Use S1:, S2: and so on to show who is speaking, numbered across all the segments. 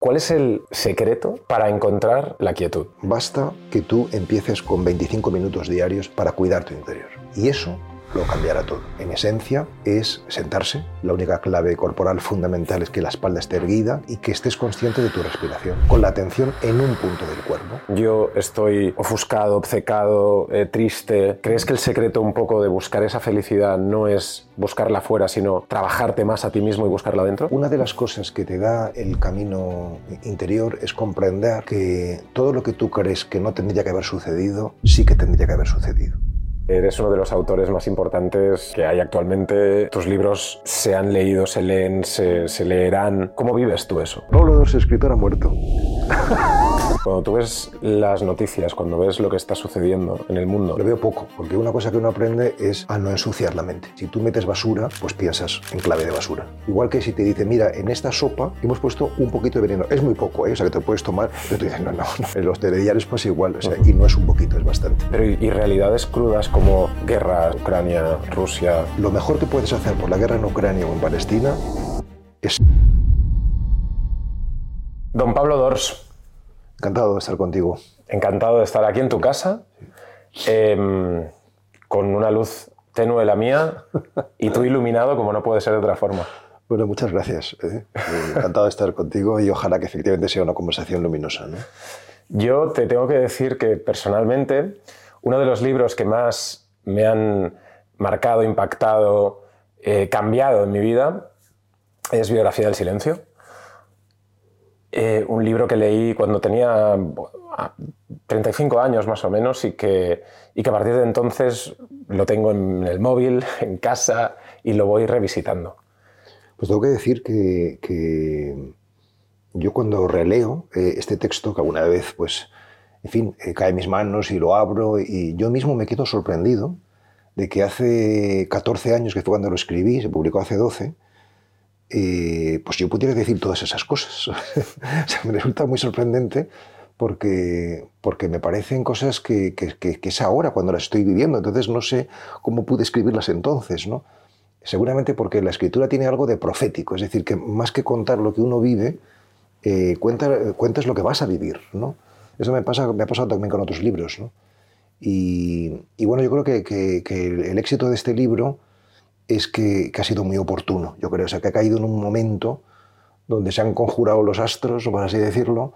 S1: ¿Cuál es el secreto para encontrar la quietud?
S2: Basta que tú empieces con 25 minutos diarios para cuidar tu interior. Y eso lo cambiará todo. En esencia es sentarse. La única clave corporal fundamental es que la espalda esté erguida y que estés consciente de tu respiración, con la atención en un punto del cuerpo.
S1: Yo estoy ofuscado, obcecado, eh, triste. ¿Crees que el secreto un poco de buscar esa felicidad no es buscarla afuera, sino trabajarte más a ti mismo y buscarla dentro?
S2: Una de las cosas que te da el camino interior es comprender que todo lo que tú crees que no tendría que haber sucedido, sí que tendría que haber sucedido.
S1: Eres uno de los autores más importantes que hay actualmente. Tus libros se han leído, se leen, se, se leerán. ¿Cómo vives tú eso?
S2: Pablo Dors, escritor, ha muerto.
S1: Cuando tú ves las noticias, cuando ves lo que está sucediendo en el mundo.
S2: Lo veo poco, porque una cosa que uno aprende es a no ensuciar la mente. Si tú metes basura, pues piensas en clave de basura. Igual que si te dice, mira, en esta sopa hemos puesto un poquito de veneno. Es muy poco, ¿eh? o sea, que te puedes tomar, pero tú dices, no, no, no. En los telediarios pasa igual, o sea, y no es un poquito, es bastante.
S1: Pero y realidades crudas como guerra, Ucrania, Rusia.
S2: Lo mejor que puedes hacer por la guerra en Ucrania o en Palestina es...
S1: Don Pablo Dors.
S2: Encantado de estar contigo.
S1: Encantado de estar aquí en tu casa, eh, con una luz tenue la mía y tú iluminado como no puede ser de otra forma.
S2: Bueno, muchas gracias. ¿eh? Encantado de estar contigo y ojalá que efectivamente sea una conversación luminosa. ¿no?
S1: Yo te tengo que decir que personalmente uno de los libros que más me han marcado, impactado, eh, cambiado en mi vida es Biografía del Silencio. Eh, un libro que leí cuando tenía 35 años más o menos y que, y que a partir de entonces lo tengo en el móvil, en casa y lo voy revisitando.
S2: Pues tengo que decir que, que yo cuando releo eh, este texto, que alguna vez, pues, en fin, eh, cae en mis manos y lo abro y yo mismo me quedo sorprendido de que hace 14 años, que fue cuando lo escribí, se publicó hace 12, eh, pues yo pudiera decir todas esas cosas. o sea, me resulta muy sorprendente porque, porque me parecen cosas que, que, que, es ahora cuando las estoy viviendo, entonces no sé cómo pude escribirlas entonces, ¿no? Seguramente porque la escritura tiene algo de profético, es decir, que más que contar lo que uno vive, eh, cuenta, cuentas lo que vas a vivir, ¿no? Eso me, pasa, me ha pasado también con otros libros, ¿no? Y, y bueno, yo creo que, que, el éxito de este libro es que, que, ha sido muy oportuno, yo creo, o sea, que ha caído en un momento donde se han conjurado los astros, por así decirlo,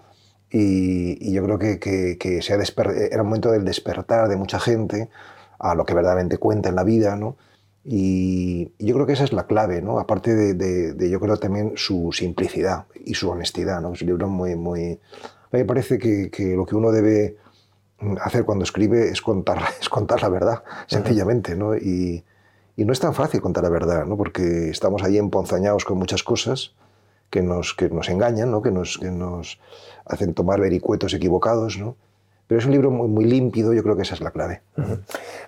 S2: y, y yo creo que, que se ha era un momento del despertar de mucha gente a lo que verdaderamente cuenta en la vida, ¿no? Y, y yo creo que esa es la clave, ¿no? Aparte de, de, de, yo creo también su simplicidad y su honestidad, ¿no? Es un libro muy, muy... A mí me parece que, que lo que uno debe hacer cuando escribe es contar, es contar la verdad, sencillamente, ¿no? Y, y no es tan fácil contar la verdad, ¿no? porque estamos ahí emponzañados con muchas cosas que nos, que nos engañan, ¿no? que, nos, que nos hacen tomar vericuetos equivocados. ¿no? Pero es un libro muy, muy límpido, yo creo que esa es la clave.
S1: Uh -huh.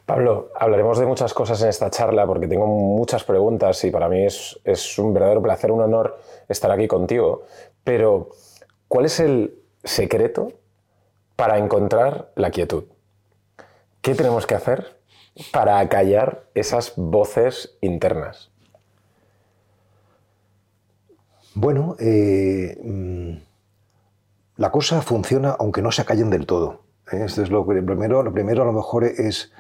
S1: Pablo, hablaremos de muchas cosas en esta charla porque tengo muchas preguntas y para mí es, es un verdadero placer, un honor estar aquí contigo. Pero, ¿cuál es el secreto para encontrar la quietud? ¿Qué tenemos que hacer para acallar esas voces internas?
S2: Bueno, eh, la cosa funciona aunque no se acallen del todo. ¿eh? Esto es lo, primero, lo primero a lo mejor es,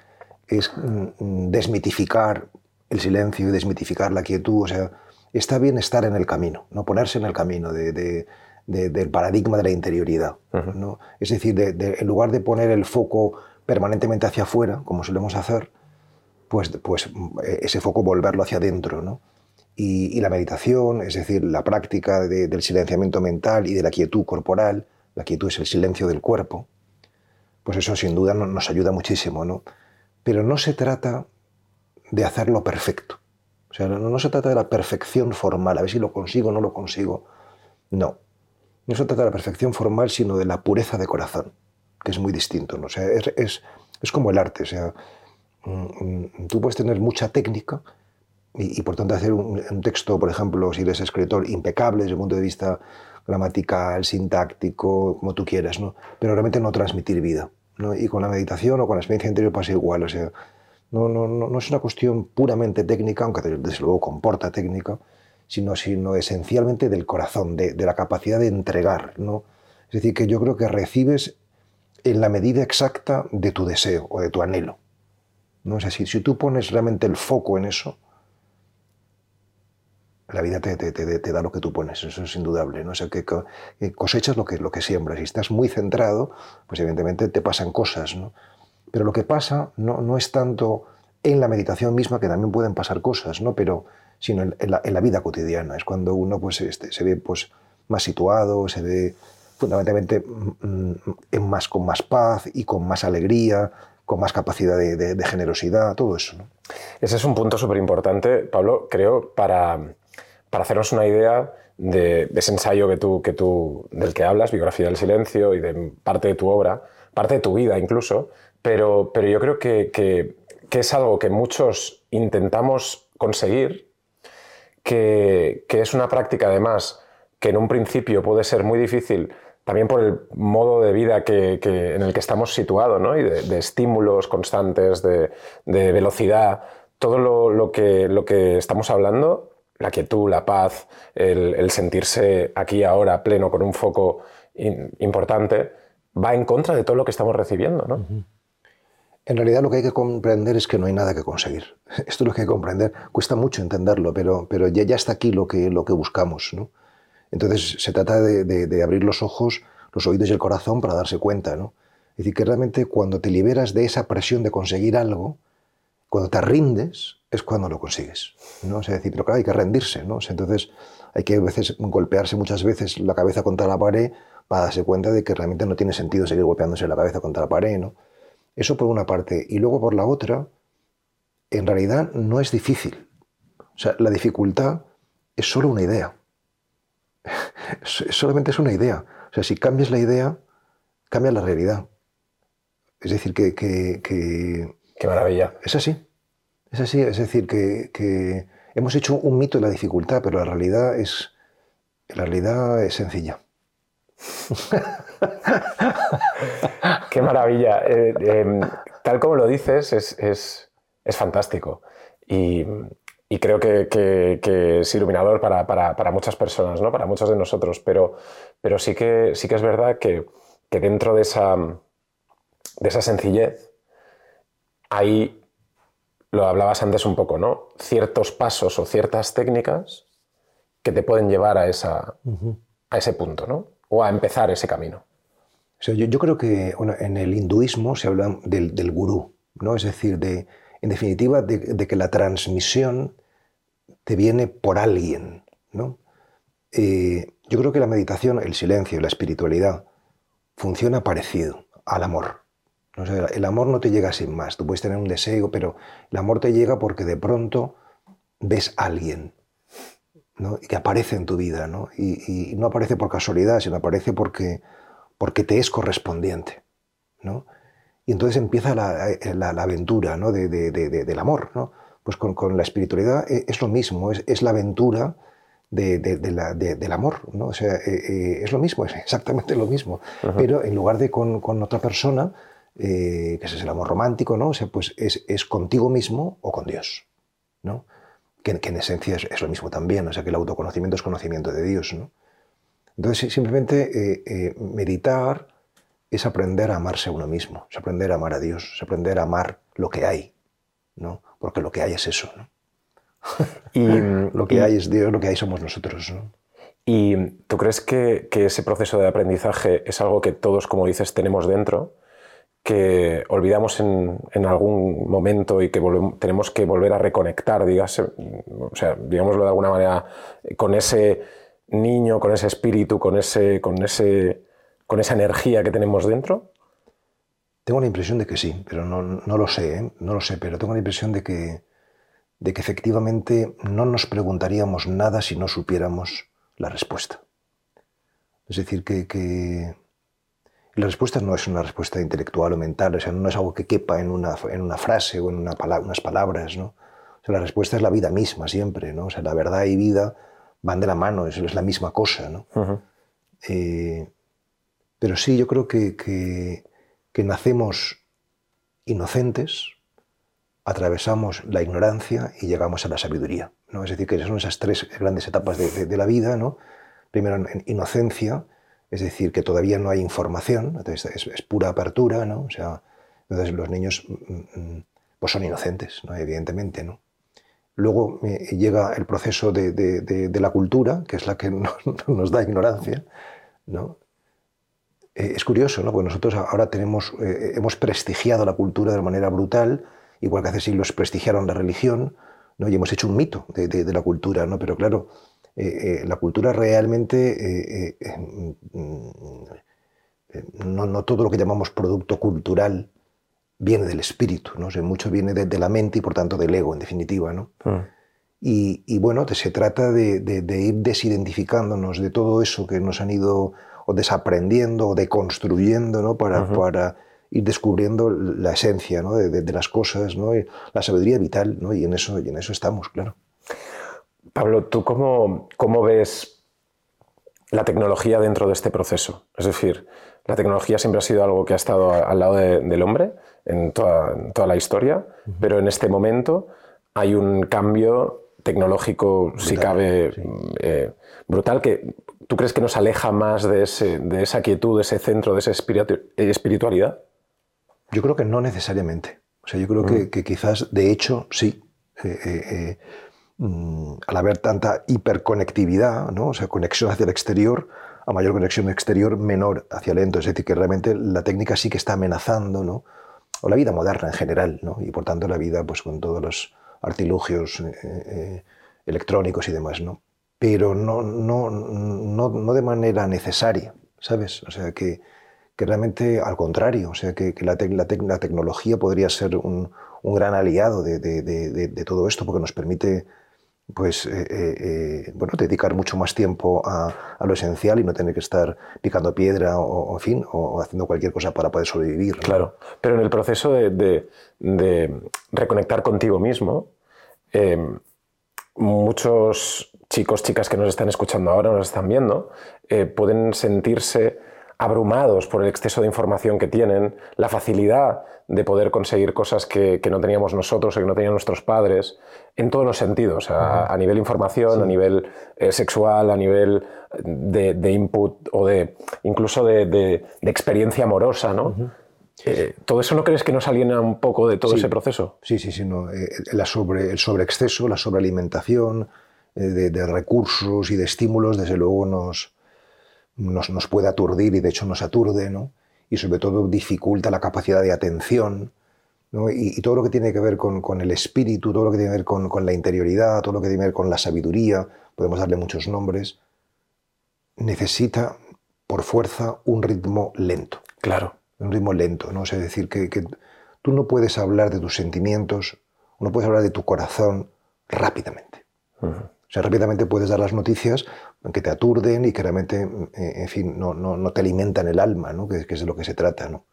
S2: es desmitificar el silencio y desmitificar la quietud. O sea, está bien estar en el camino, no ponerse en el camino de, de, de, del paradigma de la interioridad. Uh -huh. ¿no? Es decir, en lugar de poner el foco permanentemente hacia afuera, como solemos hacer, pues, pues ese foco volverlo hacia adentro. ¿no? Y, y, la meditación, es decir, la práctica de, del silenciamiento mental y de la quietud corporal, la quietud es el silencio del cuerpo, pues eso sin duda nos ayuda muchísimo. ¿no? Pero no se trata de hacerlo perfecto. O sea, no, no se trata de la perfección formal, a ver si lo consigo o no lo consigo. No. No se trata de la perfección formal, sino de la pureza de corazón que es muy distinto. ¿no? O sea, es, es, es, como el arte. O sea, tú puedes tener mucha técnica y, y por tanto hacer un, un, texto, por ejemplo, si eres escritor, impecable desde el punto de vista gramatical, sintáctico, como tú quieras, ¿no? pero realmente no transmitir vida. ¿no? Y con la meditación o con la experiencia interior pasa igual. O sea, no, no, no, no es una cuestión puramente técnica, aunque desde luego comporta técnica, sino, sino esencialmente del corazón, de, la capacidad de entregar. ¿no? Es decir, que yo creo que recibes en la medida exacta de tu deseo o de tu anhelo. ¿no? Es así, si tú pones realmente el foco en eso, la vida te, da lo que tú pones, eso es indudable. ¿no? O sea, que cosechas lo que, lo que siembras. Si estás muy centrado, pues evidentemente te pasan cosas. ¿no? Pero lo que pasa no, no es tanto en la meditación misma, que también pueden pasar cosas, ¿no? pero sino en, la, vida cotidiana. Es cuando uno pues, este, se ve pues, más situado, se ve fundamentalmente mm, mm, más, con más paz y con más alegría, con más capacidad de, generosidad, todo eso.
S1: Ese es un punto súper importante, Pablo, creo, para, para hacernos una idea de, ese ensayo que tú, que tú, del que hablas, Biografía del Silencio, y de parte de tu obra, parte de tu vida incluso, pero, pero yo creo que, que es algo que muchos intentamos conseguir, que, es una práctica además que en un principio puede ser muy difícil también por el modo de vida que, en el que estamos situados, ¿no? y de, estímulos constantes, de, velocidad, todo lo, que, lo que estamos hablando la quietud, la paz, el, sentirse aquí ahora pleno con un foco importante, va en contra de todo lo que estamos recibiendo.
S2: En realidad lo que hay que comprender es que no hay nada que conseguir. Esto es lo que hay que comprender. Cuesta mucho entenderlo, pero, pero ya, ya está aquí lo que, lo que buscamos. ¿no? Entonces se trata de, de, abrir los ojos, los oídos y el corazón para darse cuenta. ¿no? Es decir, que realmente cuando te liberas de esa presión de conseguir algo, cuando te rindes, es cuando lo consigues. ¿no? Es decir, pero claro, hay que rendirse. ¿no? entonces hay que a veces golpearse muchas veces la cabeza contra la pared para darse cuenta de que realmente no tiene sentido seguir golpeándose la cabeza contra la pared. ¿no? Eso por una parte. Y luego por la otra, en realidad no es difícil. O sea, la dificultad es solo una idea. Solamente es una idea. O sea, si cambias la idea, cambia la realidad. Es decir, que... que, que
S1: Qué maravilla.
S2: Es así. Es así, es decir, que, hemos hecho un mito de la dificultad, pero la realidad es, la realidad es sencilla.
S1: Qué maravilla. Eh, em, tal como lo dices, es, fantástico. Y, creo que, es iluminador para, muchas personas, ¿no? para muchos de nosotros. Pero, pero sí, que, sí que es verdad que, dentro de esa, de esa sencillez hay lo hablabas antes un poco, ¿no? Ciertos pasos o ciertas técnicas que te pueden llevar a, esa, a ese punto, ¿no? O a empezar ese camino.
S2: Yo, creo que en el hinduismo se habla del, gurú, ¿no? Es decir, de, en definitiva, de, que la transmisión te viene por alguien, ¿no? Eh, yo creo que la meditación, el silencio, la espiritualidad, funciona parecido al amor el amor no te llega sin más. Tú puedes tener un deseo, pero el amor te llega porque de pronto ves a alguien ¿no? que aparece en tu vida. ¿no? Y, no aparece por casualidad, sino aparece porque, porque te es correspondiente. ¿no? Y entonces empieza la, aventura ¿no? del amor. ¿no? Pues con, la espiritualidad e, es lo mismo, es, la aventura del amor. ¿no? O sea, e, e, es lo mismo, es exactamente lo mismo. Pero en lugar de con, con otra persona, eh, que ese es el amor romántico, ¿no? O sea, pues es, contigo mismo o con Dios, ¿no? Que, en esencia es, lo mismo también, o sea, que el autoconocimiento es conocimiento de Dios, ¿no? Entonces, simplemente eh, eh, meditar es aprender a amarse a uno mismo, es aprender a amar a Dios, es aprender a amar lo que hay, ¿no? Porque lo que hay es eso, ¿no? Y lo que hay es Dios, lo que hay somos nosotros, ¿no?
S1: ¿Y tú crees que, que, ese proceso de aprendizaje es algo que todos, como dices, tenemos dentro? que olvidamos en, algún momento y que tenemos que volver a reconectar, digamos, o sea, digámoslo de alguna manera, con ese niño, con ese espíritu, con, ese, con, ese, con esa energía que tenemos dentro?
S2: Tengo la impresión de que sí, pero no, no lo sé, ¿eh? no lo sé, pero tengo la impresión de que, de que efectivamente no nos preguntaríamos nada si no supiéramos la respuesta. Es decir, que, que la respuesta no es una respuesta intelectual o mental, o sea, no es algo que quepa en una, en una frase o en una unas palabras, ¿no? O sea, la respuesta es la vida misma siempre, ¿no? O sea, la verdad y vida van de la mano, es, es la misma cosa, ¿no? Eh, pero sí, yo creo que, que, que nacemos inocentes, atravesamos la ignorancia y llegamos a la sabiduría. ¿no? Es decir, que son esas tres grandes etapas de, la vida, ¿no? Primero, en inocencia, es decir, que todavía no hay información, entonces es, pura apertura, ¿no? O sea, entonces los niños mm, mm, pues son inocentes, ¿no? evidentemente, ¿no? Luego eh, llega el proceso de, la cultura, que es la que nos, da ignorancia, ¿no? Eh, es curioso, ¿no? Porque nosotros ahora tenemos, eh, hemos prestigiado la cultura de manera brutal, igual que hace siglos prestigiaron la religión, ¿no? y hemos hecho un mito de, la cultura, ¿no? pero claro, la cultura realmente, mm, no, todo lo que llamamos producto cultural viene del espíritu, ¿no? mucho viene de, la mente y por tanto del ego, en definitiva. ¿no? Ah. Y, bueno, se trata de, ir desidentificándonos de todo eso que nos han ido o desaprendiendo o deconstruyendo ¿no? para, para ir descubriendo la esencia ¿no? de, las cosas, ¿no? la sabiduría vital, ¿no? y, en eso, y en eso estamos, claro.
S1: Pablo, ¿tú cómo, cómo ves la tecnología dentro de este proceso? Es decir, la tecnología siempre ha sido algo que ha estado al lado del hombre en toda, toda, la historia, pero en este momento hay un cambio tecnológico, si cabe, eh, brutal, que ¿Tú crees que nos aleja más de, esa quietud, de ese centro, de esa espiritualidad?
S2: Yo creo que no necesariamente. O sea, yo creo que, mm. quizás, de hecho, sí. Eh, eh, eh, mm, al haber tanta hiperconectividad, ¿no? o sea, conexión hacia el exterior, a mayor conexión exterior, menor hacia el dentro. Es decir, que realmente la técnica sí que está amenazando, ¿no? O la vida moderna en general, ¿no? y por tanto la vida pues, con todos los artilugios electrónicos y demás. ¿no? pero no, no, no, no de manera necesaria, ¿sabes? O sea, que, que realmente al contrario, o sea, que, que la, la, la, tecnología podría ser un, un gran aliado de, de, de, todo esto, porque nos permite pues, eh, eh, eh, bueno, dedicar mucho más tiempo a, lo esencial y no tener que estar picando piedra o, o fin, o, haciendo cualquier cosa para poder sobrevivir.
S1: Claro, pero en el proceso de, reconectar contigo mismo, muchos chicos, chicas que nos están escuchando ahora, nos están viendo, pueden sentirse abrumados por el exceso de información que tienen, la facilidad de poder conseguir cosas que, no teníamos nosotros o que no tenían nuestros padres, en todos los sentidos, a, nivel información, a nivel eh, sexual, a nivel de, input o de incluso de, experiencia amorosa, ¿no? Eh, ¿Todo eso no crees que nos aliena un poco de todo ese proceso?
S2: Sí, sí, sí. No. la sobre, el sobreexceso, la sobrealimentación, eh, de, recursos y de estímulos, desde luego nos, nos, puede aturdir y de hecho nos aturde, ¿no? y sobre todo dificulta la capacidad de atención. ¿no? Y, todo lo que tiene que ver con, con, el espíritu, todo lo que tiene que ver con, con, la interioridad, todo lo que tiene que ver con la sabiduría, podemos darle muchos nombres, necesita por fuerza un ritmo lento.
S1: Claro.
S2: Un ritmo lento, ¿no? es decir, que, que tú no puedes hablar de tus sentimientos, no puedes hablar de tu corazón rápidamente. O sea, rápidamente puedes dar las noticias que te aturden y que realmente, eh, en fin, no, no, no te alimentan el alma, ¿no? que, es de lo que se trata. ¿no?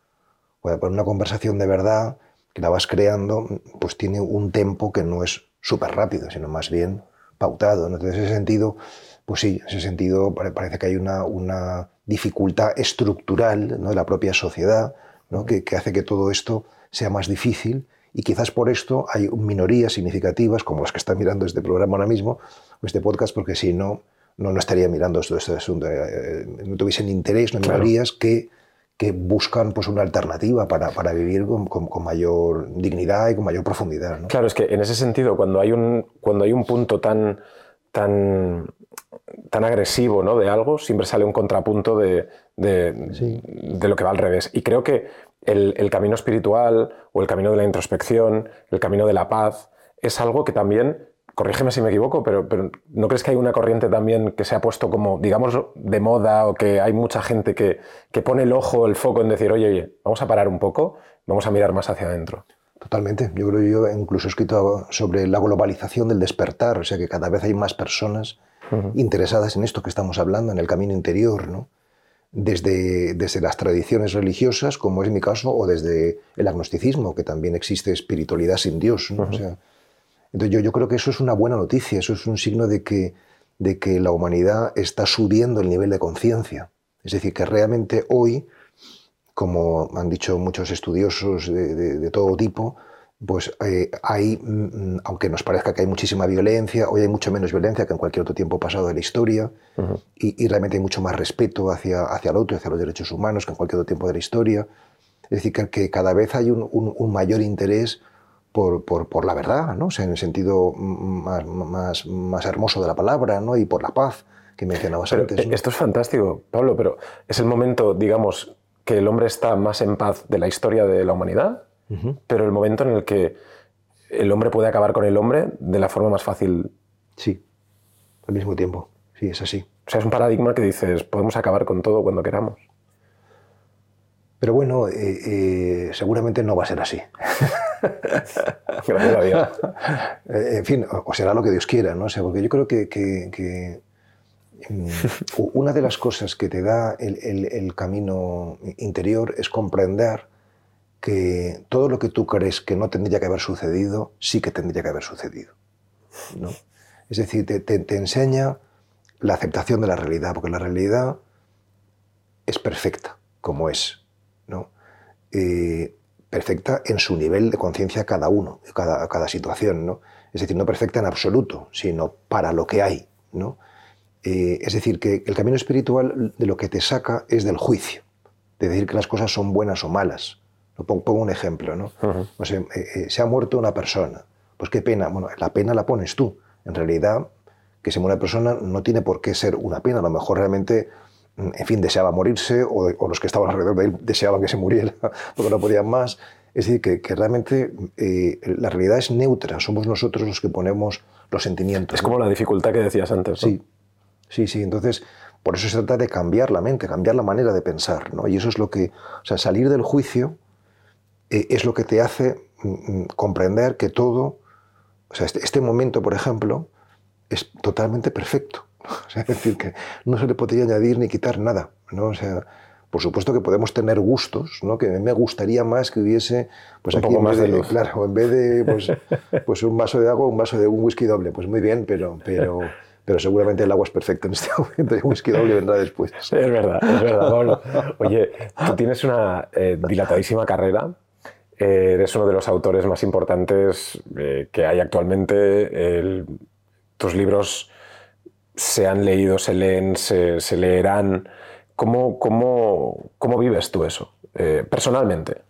S2: Para una conversación de verdad que la vas creando, pues tiene un tempo que no es súper rápido, sino más bien pautado. ¿no? Entonces, en ese sentido, pues sí, en ese sentido parece que hay una, una dificultad estructural ¿no? de la propia sociedad ¿no? que, que hace que todo esto sea más difícil y quizás por esto hay minorías significativas, como las que están mirando este programa ahora mismo, o este podcast, porque si no, no, no estaría mirando esto, este asunto. Eh, no tuviesen interés, no minorías que, que buscan pues, una alternativa para, para vivir con, con, mayor dignidad y con mayor profundidad. ¿no?
S1: Claro, es que en ese sentido, cuando hay un, cuando hay un punto tan, tan, tan agresivo ¿no? de algo, siempre sale un contrapunto de, de, de, lo que va al revés. Y creo que el, camino espiritual o el camino de la introspección, el camino de la paz, es algo que también, corrígeme si me equivoco, pero, ¿no crees que hay una corriente también que se ha puesto como, digamos, de moda o que hay mucha gente que, que pone el ojo, el foco en decir, oye, oye, vamos a parar un poco, vamos a mirar más hacia adentro?
S2: Totalmente. Yo creo que yo incluso he escrito sobre la globalización del despertar, o sea que cada vez hay más personas interesadas en esto que estamos hablando, en el camino interior, ¿no? Desde, desde las tradiciones religiosas, como es mi caso, o desde el agnosticismo, que también existe espiritualidad sin Dios. entonces yo, yo creo que eso es una buena noticia, eso es un signo de que, de que la humanidad está subiendo el nivel de conciencia. Es decir, que realmente hoy, como han dicho muchos estudiosos de, todo tipo, pues eh, hay, mm, aunque nos parezca que hay muchísima violencia, hoy hay mucho menos violencia que en cualquier otro tiempo pasado de la historia, y, realmente hay mucho más respeto hacia, hacia el otro hacia los derechos humanos que en cualquier otro tiempo de la historia. Es decir, que, cada vez hay un, mayor interés por, por, la verdad, ¿no? en el sentido más, más, más, hermoso de la palabra, ¿no? y por la paz que mencionabas antes.
S1: Esto es fantástico, Pablo, pero es el momento, digamos, que el hombre está más en paz de la historia de la humanidad pero el momento en el que el hombre puede acabar con el hombre de la forma más fácil.
S2: Sí, al mismo tiempo. Sí, es así.
S1: O sea, es un paradigma que dices, podemos acabar con todo cuando queramos.
S2: Pero bueno, eh, eh, seguramente no va a ser así.
S1: Gracias a Dios.
S2: Eh, en fin, o será lo que Dios quiera, ¿no? O sea, porque yo creo que, mm, una de las cosas que te da el camino interior es comprender que todo lo que tú crees que no tendría que haber sucedido, sí que tendría que haber sucedido. ¿no? Es decir, te, enseña la aceptación de la realidad, porque la realidad es perfecta, como es. ¿no? Eh, perfecta en su nivel de conciencia cada uno, cada, cada situación. ¿no? Es decir, no perfecta en absoluto, sino para lo que hay. ¿no? Eh, es decir, que el camino espiritual de lo que te saca es del juicio, de decir que las cosas son buenas o malas Pongo un ejemplo, ¿no? Eh, eh, se ha muerto una persona. Pues qué pena. Bueno, la pena la pones tú. En realidad, que se muera una persona no tiene por qué ser una pena. A lo mejor realmente, mm, en fin, deseaba morirse o, los que estaban alrededor de él deseaban que se muriera porque no podían más. Es decir, que, realmente eh, la realidad es neutra. Somos nosotros los que ponemos los sentimientos.
S1: Es como la dificultad que decías antes.
S2: Sí, sí, sí. Entonces, por eso se trata de cambiar la mente, cambiar la manera de pensar. ¿no? Y eso es lo que, o sea, salir del juicio es lo que te hace mm, mm, comprender que todo, o sea, este, este, momento, por ejemplo, es totalmente perfecto. es decir, que no se le podría añadir ni quitar nada. ¿no? O sea, por supuesto que podemos tener gustos, ¿no? que me gustaría más que hubiese, pues
S1: aquí en
S2: vez
S1: de,
S2: claro, en vez de pues, pues, un vaso de agua, un vaso de un whisky doble. Pues muy bien, pero, pero, pero seguramente el agua es perfecta en este momento y el whisky doble vendrá después.
S1: Es verdad, es verdad, Pablo. Oye, tú tienes una eh, dilatadísima carrera eh, eres uno de los autores más importantes eh, que hay actualmente. tus libros se han leído, se leen, se, leerán. ¿Cómo, cómo, cómo vives tú eso, eh, personalmente?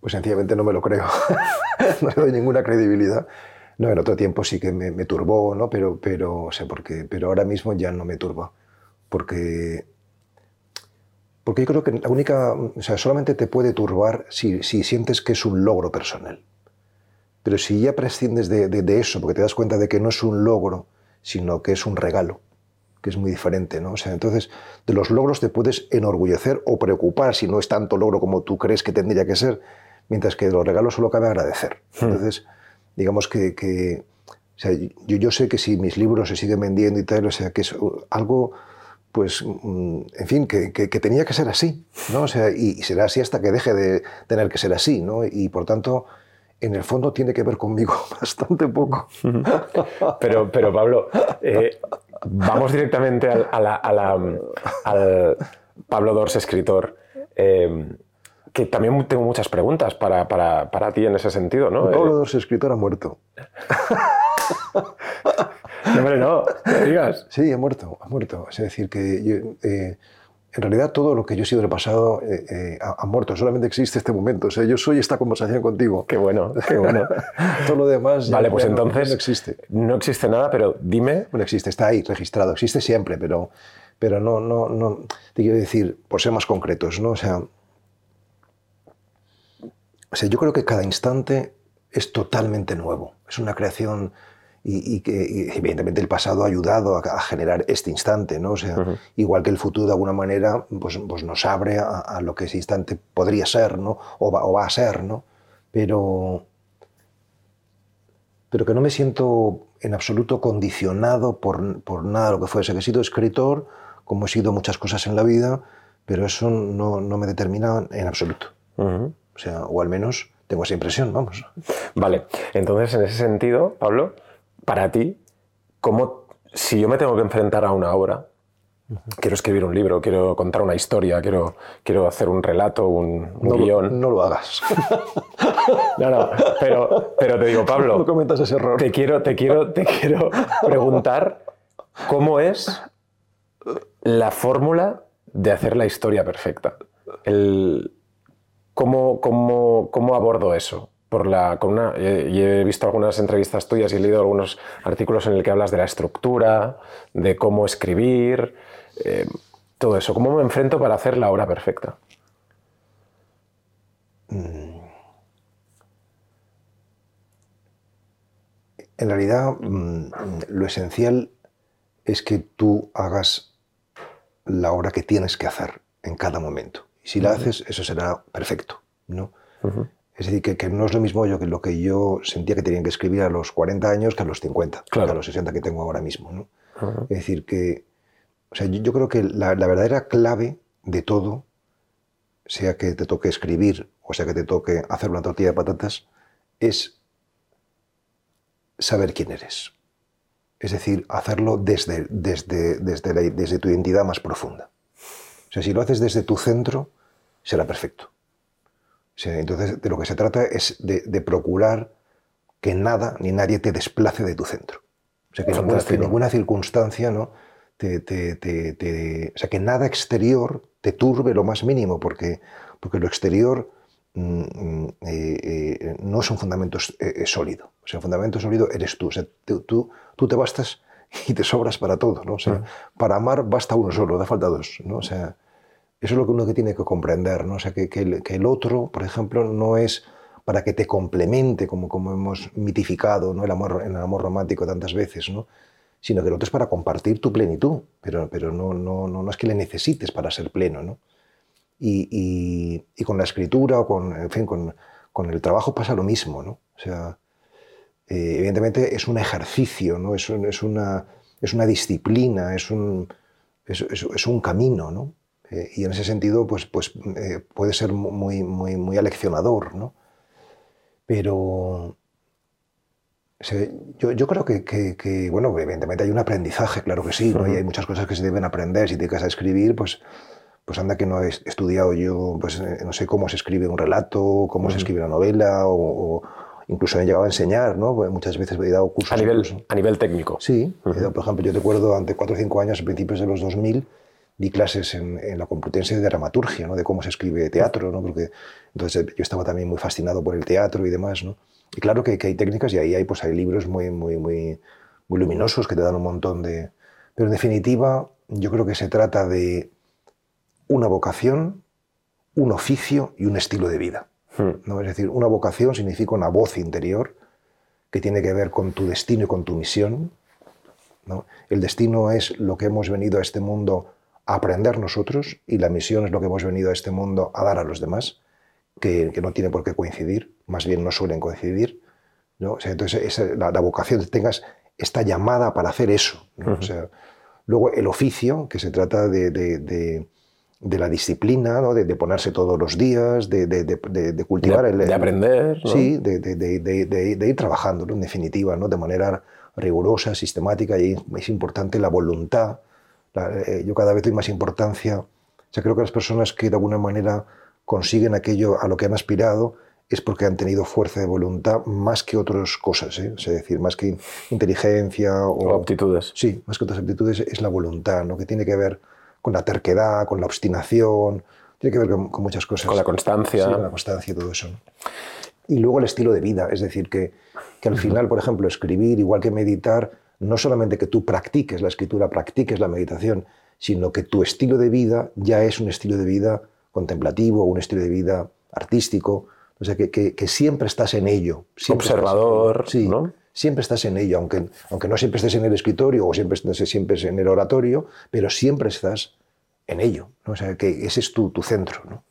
S2: Pues sencillamente no me lo creo. no le doy ninguna credibilidad. No, en otro tiempo sí que me, turbó, ¿no? pero, pero, o sea, porque, pero ahora mismo ya no me turba. Porque porque yo creo que la única, o sea, solamente te puede turbar si, si sientes que es un logro personal. Pero si ya prescindes de, de, eso, porque te das cuenta de que no es un logro, sino que es un regalo, que es muy diferente, ¿no? O sea, entonces, de los logros te puedes enorgullecer o preocupar si no es tanto logro como tú crees que tendría que ser, mientras que de los regalos solo cabe agradecer. Hmm. Entonces, digamos que, que o sea, yo, yo sé que si mis libros se siguen vendiendo y tal, o sea, que es algo pues, mm, en fin, que, tenía que ser así, ¿no? O sea, y, será así hasta que deje de tener que ser así, ¿no? Y por tanto, en el fondo tiene que ver conmigo bastante poco.
S1: Pero, pero Pablo, eh, vamos directamente al, Pablo Dors, escritor. Eh, que también tengo muchas preguntas para, para, ti en ese sentido, ¿no?
S2: Pablo Dors, escritor, ha muerto.
S1: No, hombre, no, digas.
S2: Sí, ha muerto, ha muerto. Es decir, que eh, en realidad todo lo que yo he sido en el pasado eh, eh, ha, muerto, solamente existe este momento. O sea, yo soy esta conversación contigo.
S1: Qué bueno, qué bueno.
S2: todo lo demás
S1: vale, pues entonces
S2: no, existe.
S1: No existe nada, pero dime...
S2: Bueno, existe, está ahí, registrado, existe siempre, pero, pero no, no, no, te quiero decir, por ser más concretos, ¿no? O sea, o sea, yo creo que cada instante es totalmente nuevo. Es una creación y, que evidentemente el pasado ha ayudado a, generar este instante, ¿no? O sea, igual que el futuro de alguna manera pues, pues nos abre a, lo que ese instante podría ser, ¿no? O va, o va a ser, ¿no? Pero, pero que no me siento en absoluto condicionado por, por nada de lo que fuese, que he sido escritor, como he sido muchas cosas en la vida, pero eso no, no me determina en absoluto. O sea, o al menos tengo esa impresión, vamos.
S1: Vale, entonces en ese sentido, Pablo, para ti, ¿cómo, si yo me tengo que enfrentar a una obra, quiero escribir un libro, quiero contar una historia, quiero, quiero hacer un relato, un, un
S2: no, guion. No lo hagas.
S1: no, no, pero, pero te digo, Pablo.
S2: No cometas ese error.
S1: Te quiero, te quiero, te quiero preguntar cómo es la fórmula de hacer la historia perfecta. El, ¿cómo, cómo, cómo abordo eso? Por la, con una, y he visto algunas entrevistas tuyas y he leído algunos artículos en el que hablas de la estructura, de cómo escribir, eh, todo eso. ¿Cómo me enfrento para hacer la obra perfecta?
S2: En realidad, mm, lo esencial es que tú hagas la obra que tienes que hacer en cada momento. Y si la haces, eso será perfecto. ¿no? Es decir, que, que, no es lo mismo yo que lo que yo sentía que tenía que escribir a los 40 años que a los 50,
S1: claro.
S2: que a los 60 que tengo ahora mismo. ¿no? Es decir, que o sea, yo, yo creo que la, la, verdadera clave de todo, sea que te toque escribir o sea que te toque hacer una tortilla de patatas, es saber quién eres. Es decir, hacerlo desde, desde, desde, la, desde tu identidad más profunda. O sea, si lo haces desde tu centro, será perfecto. Entonces, de lo que se trata es de, de, procurar que nada ni nadie te desplace de tu centro. O sea, que, ninguna, que ninguna, circunstancia ¿no? te, te, te, o sea, que nada exterior te turbe lo más mínimo, porque, porque lo exterior mm, eh, eh, no es un fundamento eh, sólido. O sea, un fundamento sólido eres tú. O sea, tú, tú, te bastas y te sobras para todo. ¿no? O sea, mm. Para amar basta uno solo, da falta dos. ¿no? O sea, eso es lo que uno tiene que comprender. ¿no? O sea, que, que, el, que el otro, por ejemplo, no es para que te complemente, como, como hemos mitificado ¿no? el amor, el amor romántico tantas veces, ¿no? sino que el otro es para compartir tu plenitud, pero, pero no, no, no, no es que le necesites para ser pleno. ¿no? Y, y, y, con la escritura o con, en fin, con, con, el trabajo pasa lo mismo. ¿no? O sea, eh, evidentemente es un ejercicio, ¿no? es, es, una, es una disciplina, es un, es un camino. ¿no? Eh, y en ese sentido pues, pues, eh, puede ser muy, muy, muy aleccionador. ¿no? Pero o sea, yo, yo, creo que, que, que, bueno, evidentemente hay un aprendizaje, claro que sí, ¿no? Uh -huh. y hay muchas cosas que se deben aprender. Si te dedicas a escribir, pues, pues anda que no he estudiado yo, pues no sé cómo se escribe un relato, cómo uh -huh. se escribe una novela, o, o, incluso he llegado a enseñar, ¿no? Porque muchas veces he dado cursos.
S1: A nivel, a nivel técnico.
S2: Sí, uh -huh. dado, por ejemplo, yo recuerdo, ante 4 o 5 años, a principios de los 2000, di clases en, en, la Complutense de dramaturgia, ¿no? de cómo se escribe teatro, ¿no? porque entonces yo estaba también muy fascinado por el teatro y demás. ¿no? Y claro que, que, hay técnicas y ahí hay, pues, hay libros muy, muy, muy, muy luminosos que te dan un montón de... Pero en definitiva, yo creo que se trata de una vocación, un oficio y un estilo de vida. ¿no? Es decir, una vocación significa una voz interior que tiene que ver con tu destino y con tu misión. ¿no? El destino es lo que hemos venido a este mundo aprender nosotros y la misión es lo que hemos venido a este mundo a dar a los demás, que, que no tiene por qué coincidir, más bien no suelen coincidir. ¿no? O sea, entonces, esa, la, la, vocación que tengas está llamada para hacer eso. ¿no? Uh -huh. o sea, luego, el oficio, que se trata de, de, de, de la disciplina, ¿no? de, ponerse todos los días, de, cultivar el.
S1: De aprender.
S2: ¿no? Sí, de, ir trabajando, en definitiva, ¿no? de manera rigurosa, sistemática, y es importante la voluntad eh, yo cada vez doy más importancia. O sea, creo que las personas que de alguna manera consiguen aquello a lo que han aspirado es porque han tenido fuerza de voluntad más que otras cosas, ¿eh? es decir, más que inteligencia o,
S1: o, aptitudes.
S2: Sí, más que otras aptitudes es la voluntad, ¿no? que tiene que ver con la terquedad, con la obstinación, tiene que ver con, con muchas cosas.
S1: Con la constancia.
S2: Sí, con la constancia y todo eso. ¿no? Y luego el estilo de vida, es decir, que, que al final, por ejemplo, escribir, igual que meditar, no solamente que tú practiques la escritura, practiques la meditación, sino que tu estilo de vida ya es un estilo de vida contemplativo, un estilo de vida artístico, o sea, que, que, que siempre estás en ello. Siempre
S1: Observador,
S2: estás en ello. Sí,
S1: ¿no?
S2: siempre estás en ello, aunque, aunque no siempre estés en el escritorio o siempre estés siempre en el oratorio, pero siempre estás en ello. ¿no? O sea, que ese es tu, tu centro. ¿no?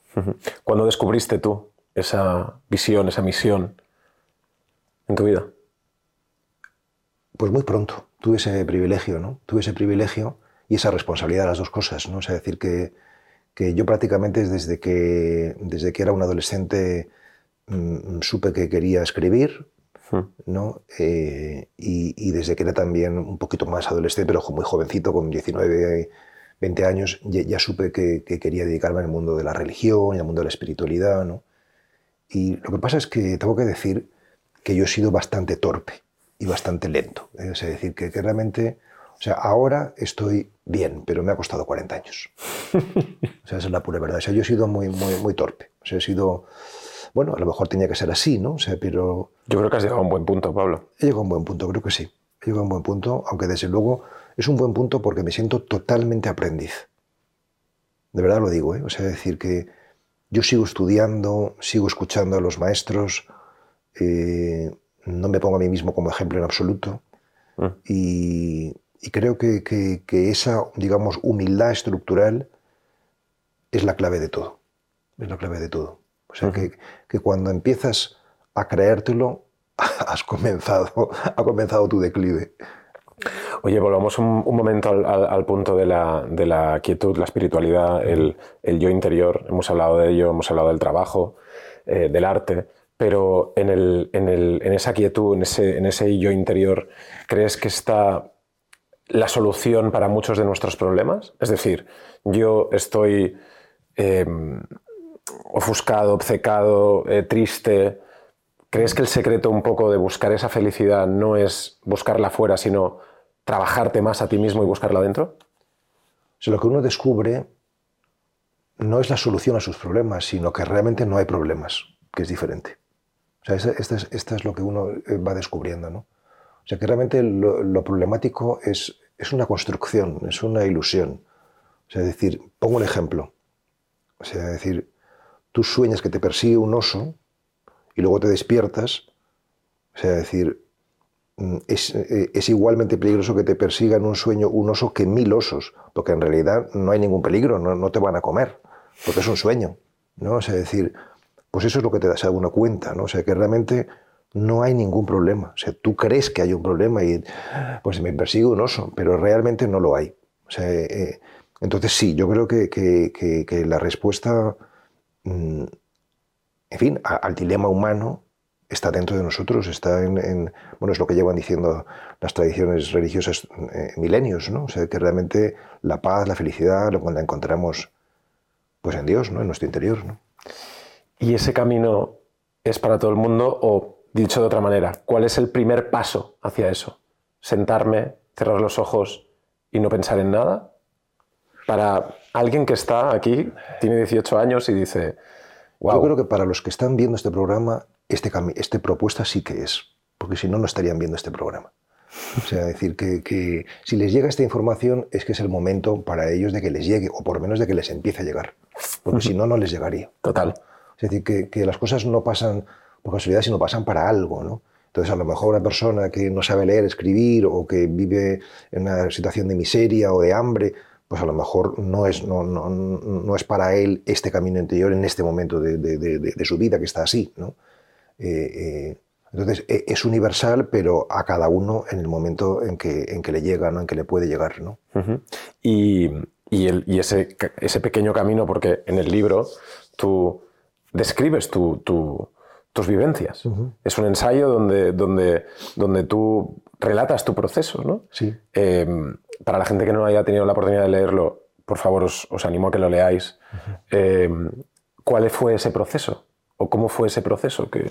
S1: ¿Cuándo descubriste tú esa visión, esa misión en tu vida?
S2: Pues muy pronto. Tuve ese privilegio, ¿no? Tuve ese privilegio y esa responsabilidad de las dos cosas, ¿no? O sea, decir que, que yo prácticamente desde que, desde que era un adolescente mmm, supe que quería escribir, ¿no? Eh, y, y, desde que era también un poquito más adolescente, pero muy jovencito, con 19, 20 años ya, supe que, quería dedicarme al mundo de la religión y al mundo de la espiritualidad. ¿no? Y lo que pasa es que tengo que decir que yo he sido bastante torpe y bastante lento. Es decir, que, realmente, o sea, ahora estoy bien, pero me ha costado 40 años. O sea, esa es la pura verdad. O sea, yo he sido muy, muy, muy torpe. O sea, he sido, bueno, a lo mejor tenía que ser así, ¿no? O sea, pero...
S1: Yo creo que has llegado a un buen punto, Pablo.
S2: He llegado a un buen punto, creo que sí. He llegado a un buen punto, aunque desde luego es un buen punto porque me siento totalmente aprendiz. De verdad lo digo, ¿eh? O sea, decir que yo sigo estudiando, sigo escuchando a los maestros, eh, no me pongo a mí mismo como ejemplo en absoluto. Mm. Y, creo que, esa, digamos, humildad estructural es la clave de todo. Es la clave de todo. O sea, que, cuando empiezas a creértelo, has comenzado, ha comenzado tu declive.
S1: Oye, volvamos un, momento al, punto de la, quietud, la espiritualidad, el, yo interior. Hemos hablado de ello, hemos hablado del trabajo, eh, del arte pero en, esa quietud, en ese, yo interior, ¿crees que está la solución para muchos de nuestros problemas? Es decir, yo estoy em, ofuscado, obcecado, eh, triste. ¿Crees que el secreto un poco de buscar esa felicidad no es buscarla fuera, sino trabajarte más a ti mismo y buscarla dentro?
S2: Lo que uno descubre no es la solución a sus problemas, sino que realmente no hay problemas, que es diferente. Sea, esto es, lo que uno eh, va descubriendo, ¿no? O sea, que realmente lo, problemático es, es, una construcción, es una ilusión. O sea, decir, pongo un ejemplo. O sea, decir, tú sueñas que te persigue un oso y luego te despiertas. O sea, decir, mm, es, eh, es, igualmente peligroso que te persiga en un sueño un oso que mil osos, porque en realidad no hay ningún peligro, no, no te van a comer, porque es un sueño. ¿no? O sea, decir, pues eso es lo que te das alguna cuenta, ¿no? O sea, que realmente no hay ningún problema. O sea, tú crees que hay un problema y pues me persigue un oso, pero realmente no lo hay. O sea, eh, entonces sí, yo creo que, la respuesta, mm, en fin, al dilema humano está dentro de nosotros, está en, bueno, es lo que llevan diciendo las tradiciones religiosas eh, milenios, ¿no? O sea, que realmente la paz, la felicidad, lo la encontramos pues en Dios, ¿no? En nuestro interior, ¿no?
S1: ¿Y ese camino es para todo el mundo o, dicho de otra manera, cuál es el primer paso hacia eso? ¿Sentarme, cerrar los ojos y no pensar en nada? Para alguien que está aquí, tiene 18 años y dice, wow.
S2: Yo creo que para los que están viendo este programa, este, este propuesta sí que es, porque si no, no estarían viendo este programa. O sea, decir que, que, si les llega esta información es que es el momento para ellos de que les llegue, o por lo menos de que les empiece a llegar, porque si no, no les llegaría.
S1: Total.
S2: Es decir, que, las cosas no pasan por casualidad, sino pasan para algo, ¿no? Entonces, a lo mejor una persona que no sabe leer, escribir o que vive en una situación de miseria o de hambre, pues a lo mejor no es, no, no, no es para él este camino interior en este momento de, de, de, su vida que está así, ¿no? Eh, eh, entonces, e, es universal, pero a cada uno en el momento en que, en que le llega, ¿no? en que le puede llegar. ¿no?
S1: Y, y, el, y ese, ese, pequeño camino, porque en el libro tú describes tus vivencias. Es un ensayo donde, donde, donde tú relatas tu proceso. ¿no?
S2: Sí.
S1: Em, para la gente que no haya tenido la oportunidad de leerlo, por favor os, animo a que lo leáis. Em, ¿Cuál fue ese proceso? ¿O cómo fue ese proceso que,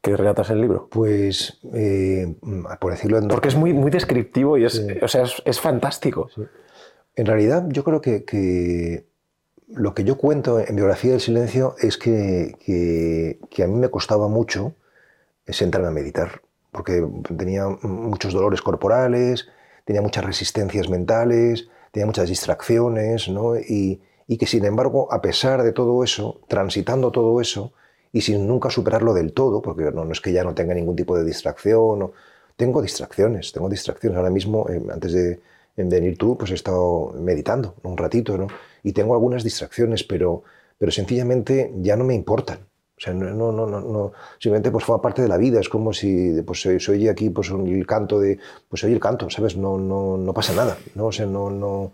S1: que relatas en el libro?
S2: Pues, eh, por decirlo en...
S1: Porque es muy, muy descriptivo y es, o sea, es, fantástico.
S2: En realidad, yo creo que, que lo que yo cuento en Biografía del Silencio es que, a mí me costaba mucho sentarme a meditar, porque tenía muchos dolores corporales, tenía muchas resistencias mentales, tenía muchas distracciones, ¿no? y, que sin embargo, a pesar de todo eso, transitando todo eso, y sin nunca superarlo del todo, porque no, es que ya no tenga ningún tipo de distracción, tengo distracciones, tengo distracciones. Ahora mismo, eh, antes de venir tú, pues he estado meditando un ratito, ¿no? Y tengo algunas distracciones, pero, pero sencillamente ya no me importan. O sea, no, no, no, no, simplemente pues forma parte de la vida. Es como si pues, se, oye aquí pues, el canto de, pues oye el canto, ¿sabes? No, no, no pasa nada, ¿no? O sea, no, no,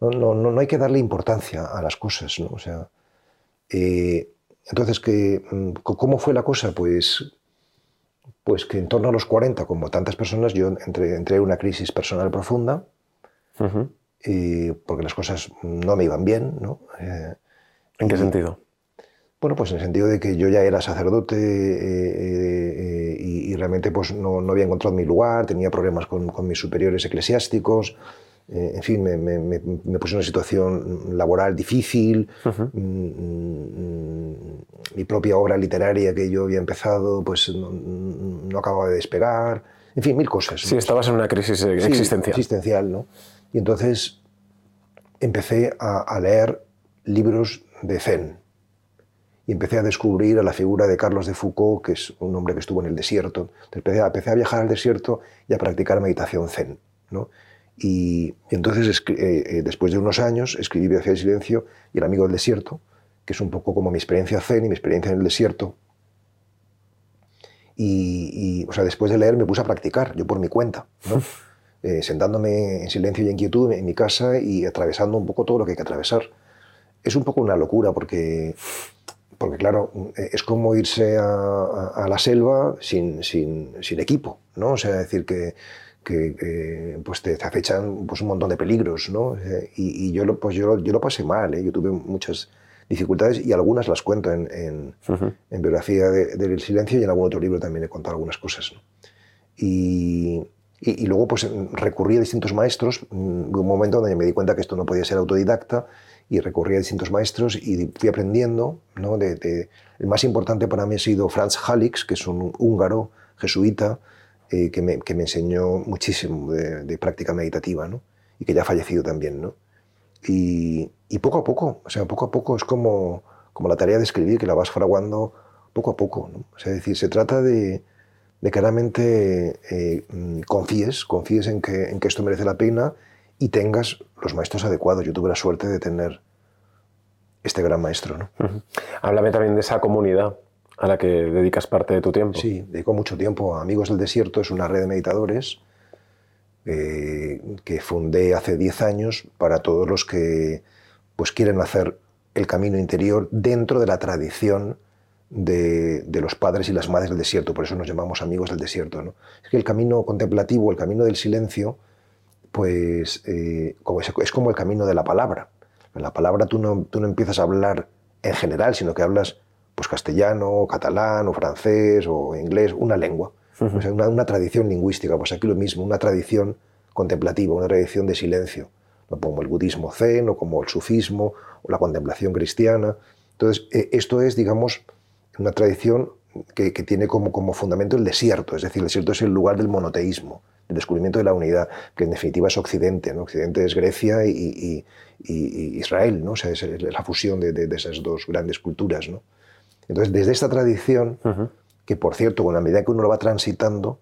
S2: no, no, hay que darle importancia a las cosas, ¿no? O sea, eh, entonces, que, mm, ¿cómo fue la cosa? Pues, pues que en torno a los 40, como tantas personas, yo entré, entré en una crisis personal profunda porque las cosas no me iban bien. ¿no?
S1: ¿En qué sentido?
S2: Bueno, pues en el sentido de que yo ya era sacerdote y, realmente pues no, no, había encontrado mi lugar, tenía problemas con, con mis superiores eclesiásticos, eh, en fin, me, me, puse en una situación laboral difícil, mm, mm, mi propia obra literaria que yo había empezado pues no, acababa de despegar, en fin, mil cosas.
S1: Sí, estabas en una crisis existencial.
S2: existencial, ¿no? Y entonces empecé a, leer libros de Zen y empecé a descubrir a la figura de Carlos de Foucault, que es un hombre que estuvo en el desierto. Empecé empecé a viajar al desierto y a practicar meditación Zen. ¿no? Y, entonces, eh, eh, después de unos años, escribí Viaje del Silencio y El Amigo del Desierto, que es un poco como mi experiencia zen y mi experiencia en el desierto. Y, o sea, después de leer me puse a practicar, yo por mi cuenta. Eh, sentándome en silencio y en quietud en mi casa y atravesando un poco todo lo que hay que atravesar. Es un poco una locura porque, porque claro, es como irse a, la selva sin, sin, sin, equipo, ¿no? O sea, decir que que pues te, acechan pues un montón de peligros, ¿no? Eh, y, yo, lo, pues yo, yo lo pasé mal, ¿eh? yo tuve muchas dificultades y algunas las cuento en, en, Biografía del Silencio y en algún otro libro también he contado algunas cosas. Y, y, luego pues recurrí a distintos maestros, mm, un momento donde me di cuenta que esto no podía ser autodidacta y recurrí a distintos maestros y fui aprendiendo, ¿no? De, el más importante para mí ha sido Franz Halix, que es un húngaro jesuita, eh, que, me, que, me, enseñó muchísimo de, práctica meditativa, ¿no? Y que ya ha fallecido también, ¿no? Y, y, poco a poco, o sea, poco a poco es como, como la tarea de escribir, que la vas fraguando poco a poco, ¿no? O sea, es decir, se trata de, de que realmente eh, mm, confíes, confíes en que, en que esto merece la pena y tengas los maestros adecuados. Yo tuve la suerte de tener este gran maestro. ¿no?
S1: Háblame también de esa comunidad a la que dedicas parte de tu tiempo.
S2: Sí, dedico mucho tiempo a Amigos del Desierto, es una red de meditadores eh, que fundé hace 10 años para todos los que pues, quieren hacer el camino interior dentro de la tradición de, los padres y las madres del desierto, por eso nos llamamos Amigos del Desierto. ¿no? Es que el camino contemplativo, el camino del silencio, pues eh, es, como el camino de la palabra. En la palabra tú no, tú no empiezas a hablar en general, sino que hablas pues castellano, o catalán, o francés, o inglés, una lengua. una, tradición lingüística, pues aquí lo mismo, una tradición contemplativa, una tradición de silencio, como el budismo zen, o como el sufismo, o la contemplación cristiana. Entonces, eh, esto es, digamos, una tradición que, tiene como, como fundamento el desierto, es decir, el desierto es el lugar del monoteísmo, el descubrimiento de la unidad, que en definitiva es Occidente, ¿no? Occidente es Grecia y, Israel, ¿no? O sea, es la fusión de, de, esas dos grandes culturas, ¿no? Entonces, desde esta tradición, que por cierto, con la medida que uno lo va transitando,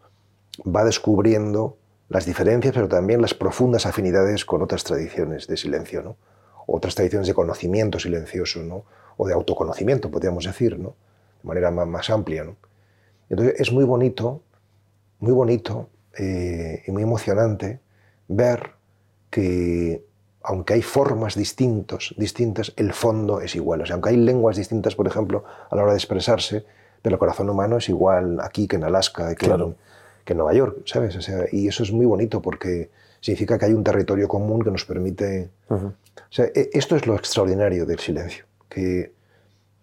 S2: va descubriendo las diferencias, pero también las profundas afinidades con otras tradiciones de silencio, ¿no? otras tradiciones de conocimiento silencioso, ¿no? o de autoconocimiento, podríamos decir, ¿no? Manera más, amplia. ¿no? Entonces, es muy bonito, muy bonito eh, y muy emocionante ver que aunque hay formas distintos, distintas, el fondo es igual. O sea, aunque hay lenguas distintas, por ejemplo, a la hora de expresarse, pero el corazón humano es igual aquí que en Alaska, que, en, que Nueva York, ¿sabes? O sea, y eso es muy bonito porque significa que hay un territorio común que nos permite... O sea, e, esto es lo extraordinario del silencio, que,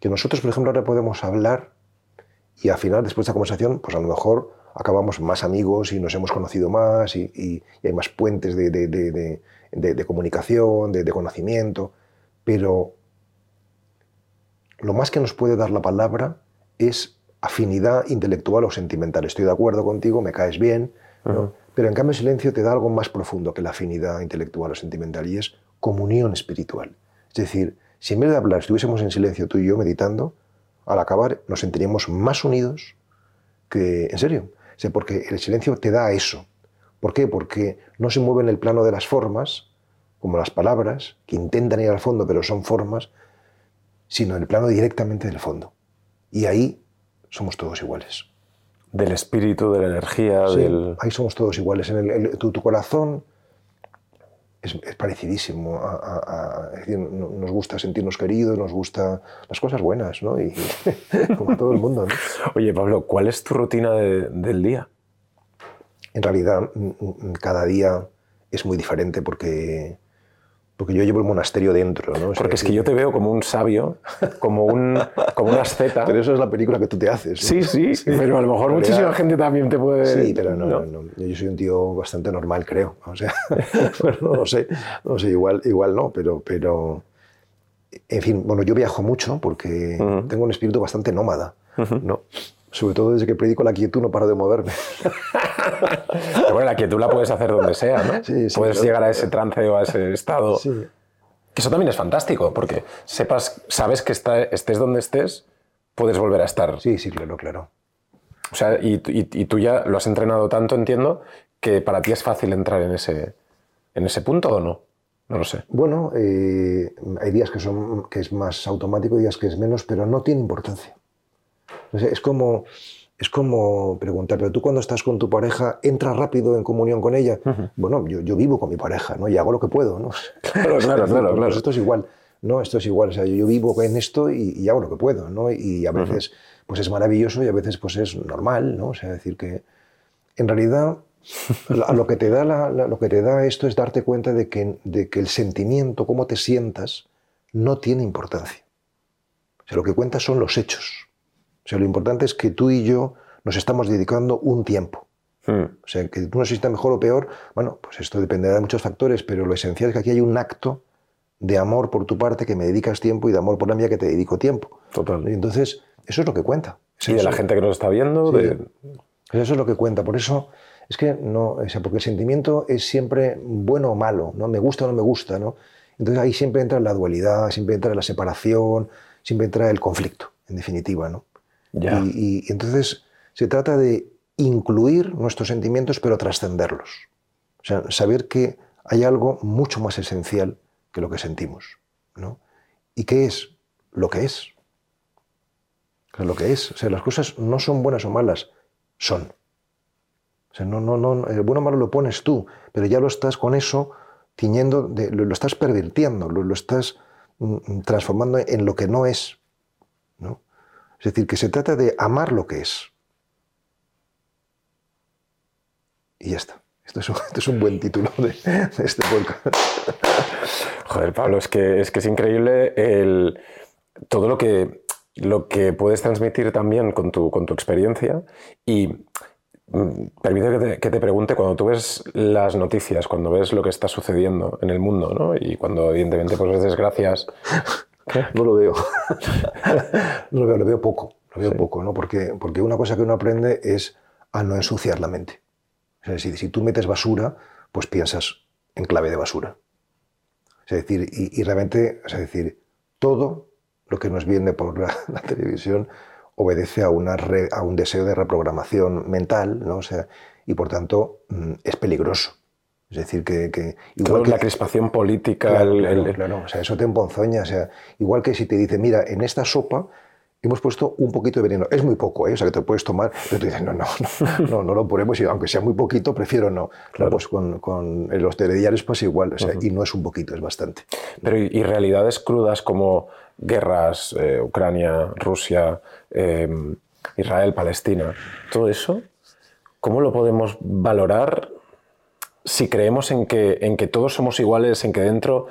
S2: que nosotros, por ejemplo, ahora podemos hablar y al final, después de esta conversación, pues a lo mejor acabamos más amigos y nos hemos conocido más y, hay más puentes de de, comunicación, de, conocimiento, pero lo más que nos puede dar la palabra es afinidad intelectual o sentimental. Estoy de acuerdo contigo, me caes bien, pero en cambio el silencio te da algo más profundo que la afinidad intelectual o sentimental y es comunión espiritual. Es decir, si en vez de hablar estuviésemos en silencio tú y yo meditando, al acabar nos sentiríamos más unidos que... En serio, porque el silencio te da eso, ¿Por qué? Porque no se mueve en el plano de las formas, como las palabras, que intentan ir al fondo, pero son formas, sino en el plano directamente del fondo. Y ahí somos todos iguales.
S1: Del espíritu, de la energía, del...
S2: Ahí somos todos iguales. En el, tu, corazón es, parecidísimo. nos gusta sentirnos queridos, nos gusta las cosas buenas, ¿no? Y, como todo el mundo, ¿no?
S1: Oye, Pablo, ¿cuál es tu rutina del día?
S2: en realidad mm, mm, cada día es muy diferente porque, porque yo llevo el monasterio dentro. ¿no?
S1: porque es que yo te veo como un sabio, como un, como un asceta.
S2: Pero eso es la película que tú te haces.
S1: Sí, sí, pero a lo mejor muchísima gente también te puede...
S2: Sí, pero no, no, yo soy un tío bastante normal, creo. O sea, bueno, no lo sé, no sé, igual, igual no, pero, pero... En fin, bueno, yo viajo mucho porque tengo un espíritu bastante nómada, ¿no? Sobre todo desde que predico la quietud no paro de moverme.
S1: Pero bueno, la quietud la puedes hacer donde sea, ¿no?
S2: Sí, sí,
S1: puedes llegar a ese trance o a ese estado. Sí. Eso también es fantástico, porque sepas, sabes que estés donde estés, puedes volver a estar.
S2: Sí, sí, claro, claro.
S1: O sea, y, tú ya lo has entrenado tanto, entiendo, que para ti es fácil entrar en ese, en ese punto o no. No lo sé.
S2: Bueno, eh, hay días que, son, que es más automático, días que es menos, pero no tiene importancia. Es como, es como preguntar, pero tú cuando estás con tu pareja, ¿entras rápido en comunión con ella? Bueno, yo, yo, vivo con mi pareja, ¿no? Y hago lo que puedo, ¿no?
S1: Claro, claro, claro.
S2: Pues esto es igual, ¿no? Esto es igual, o sea, yo vivo en esto y, hago lo que puedo, ¿no? Y a veces, pues es maravilloso y a veces, pues es normal, ¿no? O sea, decir que, en realidad, lo que te da, lo que te da esto es darte cuenta de que, de que el sentimiento, cómo te sientas, no tiene importancia. O sea, lo que cuenta son los hechos. O sea, lo importante es que tú y yo nos estamos dedicando un tiempo. Hmm. O sea, que tú no sientas mejor o peor, bueno, pues esto dependerá de muchos factores, pero lo esencial es que aquí hay un acto de amor por tu parte que me dedicas tiempo y de amor por la mía que te dedico tiempo.
S1: Total.
S2: Y entonces, eso es lo que cuenta.
S1: Sí, de la gente que nos está viendo. De...
S2: Eso es lo que cuenta. Por eso es que no, o sea, porque el sentimiento es siempre bueno o malo, ¿no? Me gusta o no me gusta, ¿no? Entonces ahí siempre entra la dualidad, siempre entra la separación, siempre entra el conflicto, en definitiva, ¿no? Y, entonces se trata de incluir nuestros sentimientos, pero trascenderlos. O sea, saber que hay algo mucho más esencial que lo que sentimos. ¿no? ¿Y qué es? Lo que es. lo que es. O sea, las cosas no son buenas o malas, son. O sea, no, no, no, el bueno o malo lo pones tú, pero ya lo estás con eso tiñendo, lo, estás pervirtiendo, lo, lo estás mm, mm, transformando en lo que no es. Es decir, que se trata de amar lo que es. Y ya está. Esto es un, buen título de, este podcast.
S1: Joder, Pablo, es que es, que es increíble el, todo lo que, lo que puedes transmitir también con tu, con tu experiencia. Y mm, permite que te, pregunte, cuando tú ves las noticias, cuando ves lo que está sucediendo en el mundo, ¿no? y cuando evidentemente pues, ves desgracias
S2: No lo veo. no lo veo, lo veo poco. Lo veo poco, ¿no? Porque, porque una cosa que uno aprende es a no ensuciar la mente. Es decir, si tú metes basura, pues piensas en clave de basura. Es decir, y, realmente, es decir, todo lo que nos viene por la, televisión obedece a, una a un deseo de reprogramación mental, ¿no? O sea, y por tanto mm, es peligroso. Es decir, que...
S1: igual que, la crispación política...
S2: Claro, o sea, eso te emponzoña. O sea, igual que si te dice, mira, en esta sopa hemos puesto un poquito de veneno. Es muy poco, ¿eh? o sea, que te puedes tomar, pero tú dices, no, no, no, no, lo ponemos, y aunque sea muy poquito, prefiero no. Claro. Pues con, con los telediarios, pues igual, o sea, y no es un poquito, es bastante.
S1: Pero y, realidades crudas como guerras, eh, Ucrania, Rusia, eh, Israel, Palestina, todo eso, ¿cómo lo podemos valorar si creemos en que, en que todos somos iguales, en que dentro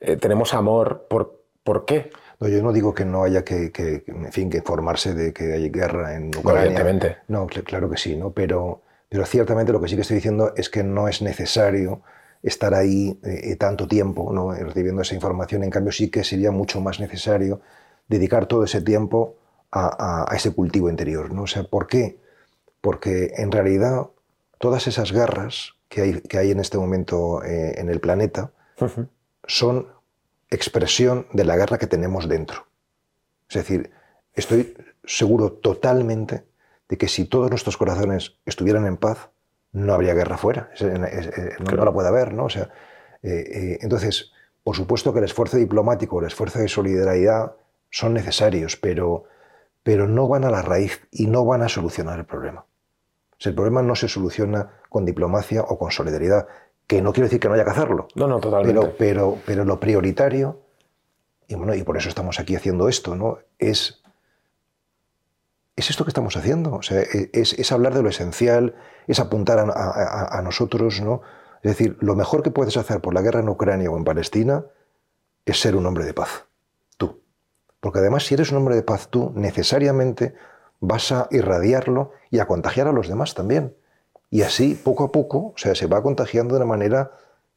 S1: eh, tenemos amor, ¿por, ¿por qué?
S2: No, yo no digo que no haya que, en fin, que informarse de que hay guerra en Ucrania.
S1: Evidentemente.
S2: No, claro que sí, ¿no? Pero, pero ciertamente lo que sí que estoy diciendo es que no es necesario estar ahí eh, tanto tiempo ¿no? recibiendo esa información. En cambio, sí que sería mucho más necesario dedicar todo ese tiempo a, a, ese cultivo interior. ¿no? O sea, ¿por qué? Porque en realidad todas esas guerras que hay, en este momento eh, en el planeta son expresión de la guerra que tenemos dentro. Es decir, estoy seguro totalmente de que si todos nuestros corazones estuvieran en paz, no habría guerra fuera. no, la puede haber, ¿no? O sea, eh, eh, entonces, por supuesto que el esfuerzo diplomático, el esfuerzo de solidaridad son necesarios, pero, pero no van a la raíz y no van a solucionar el problema el problema no se soluciona con diplomacia o con solidaridad, que no quiero decir que no haya que hacerlo.
S1: No, no, totalmente.
S2: Pero, pero, pero lo prioritario, y, bueno, y por eso estamos aquí haciendo esto, ¿no? es, es esto que estamos haciendo. O sea, es, es hablar de lo esencial, es apuntar a, nosotros, ¿no? Es decir, lo mejor que puedes hacer por la guerra en Ucrania o en Palestina es ser un hombre de paz. Tú. Porque además, si eres un hombre de paz tú, necesariamente vas a irradiarlo y a contagiar a los demás también. Y así, poco a poco, o sea, se va contagiando de una manera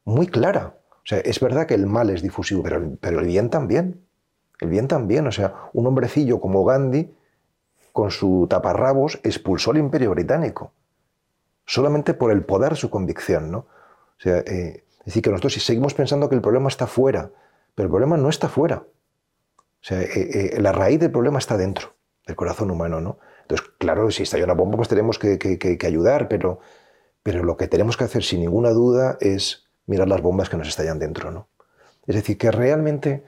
S2: muy clara. O sea, es verdad que el mal es difusivo, pero, pero el bien también. El bien también. O sea, un hombrecillo como Gandhi, con su taparrabos, expulsó al imperio británico. Solamente por el poder de su convicción, ¿no? O sea, eh, es decir, que nosotros si seguimos pensando que el problema está fuera, pero el problema no está fuera. O sea, eh, eh, la raíz del problema está dentro del corazón humano, ¿no? Entonces, claro, si está una bomba, pues tenemos que, ayudar, pero, pero lo que tenemos que hacer sin ninguna duda es mirar las bombas que nos estallan dentro, ¿no? Es decir, que realmente,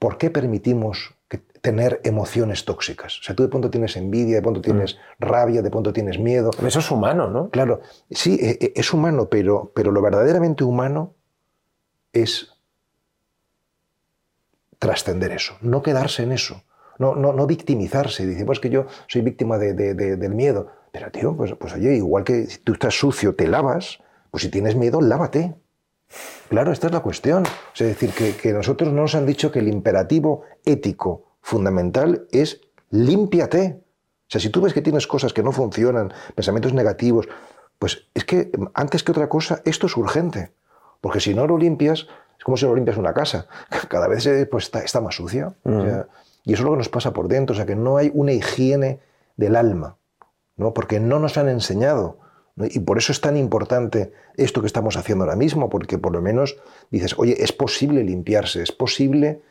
S2: ¿por qué permitimos tener emociones tóxicas? O sea, tú de pronto tienes envidia, de pronto tienes mm. rabia, de pronto tienes miedo.
S1: Eso es humano, ¿no?
S2: Claro, sí, e, e, es humano, pero, pero lo verdaderamente humano es trascender eso, no quedarse en eso no, no, no victimizarse. Dice, pues que yo soy víctima del miedo. Pero tío, pues, pues oye, igual que tú estás sucio, te lavas, pues si tienes miedo, lávate. Claro, esta es la cuestión. es decir, que, que nosotros nos han dicho que el imperativo ético fundamental es límpiate. O sea, si tú ves que tienes cosas que no funcionan, pensamientos negativos, pues es que antes que otra cosa, esto es urgente. Porque si no lo limpias, es como si lo limpias una casa. Cada vez pues, está, más sucia. Sea, y eso es lo que nos pasa por dentro, o sea, que no hay una higiene del alma, ¿no? porque no nos han enseñado. Y por eso es tan importante esto que estamos haciendo ahora mismo, porque por lo menos dices, oye, es posible limpiarse, es posible...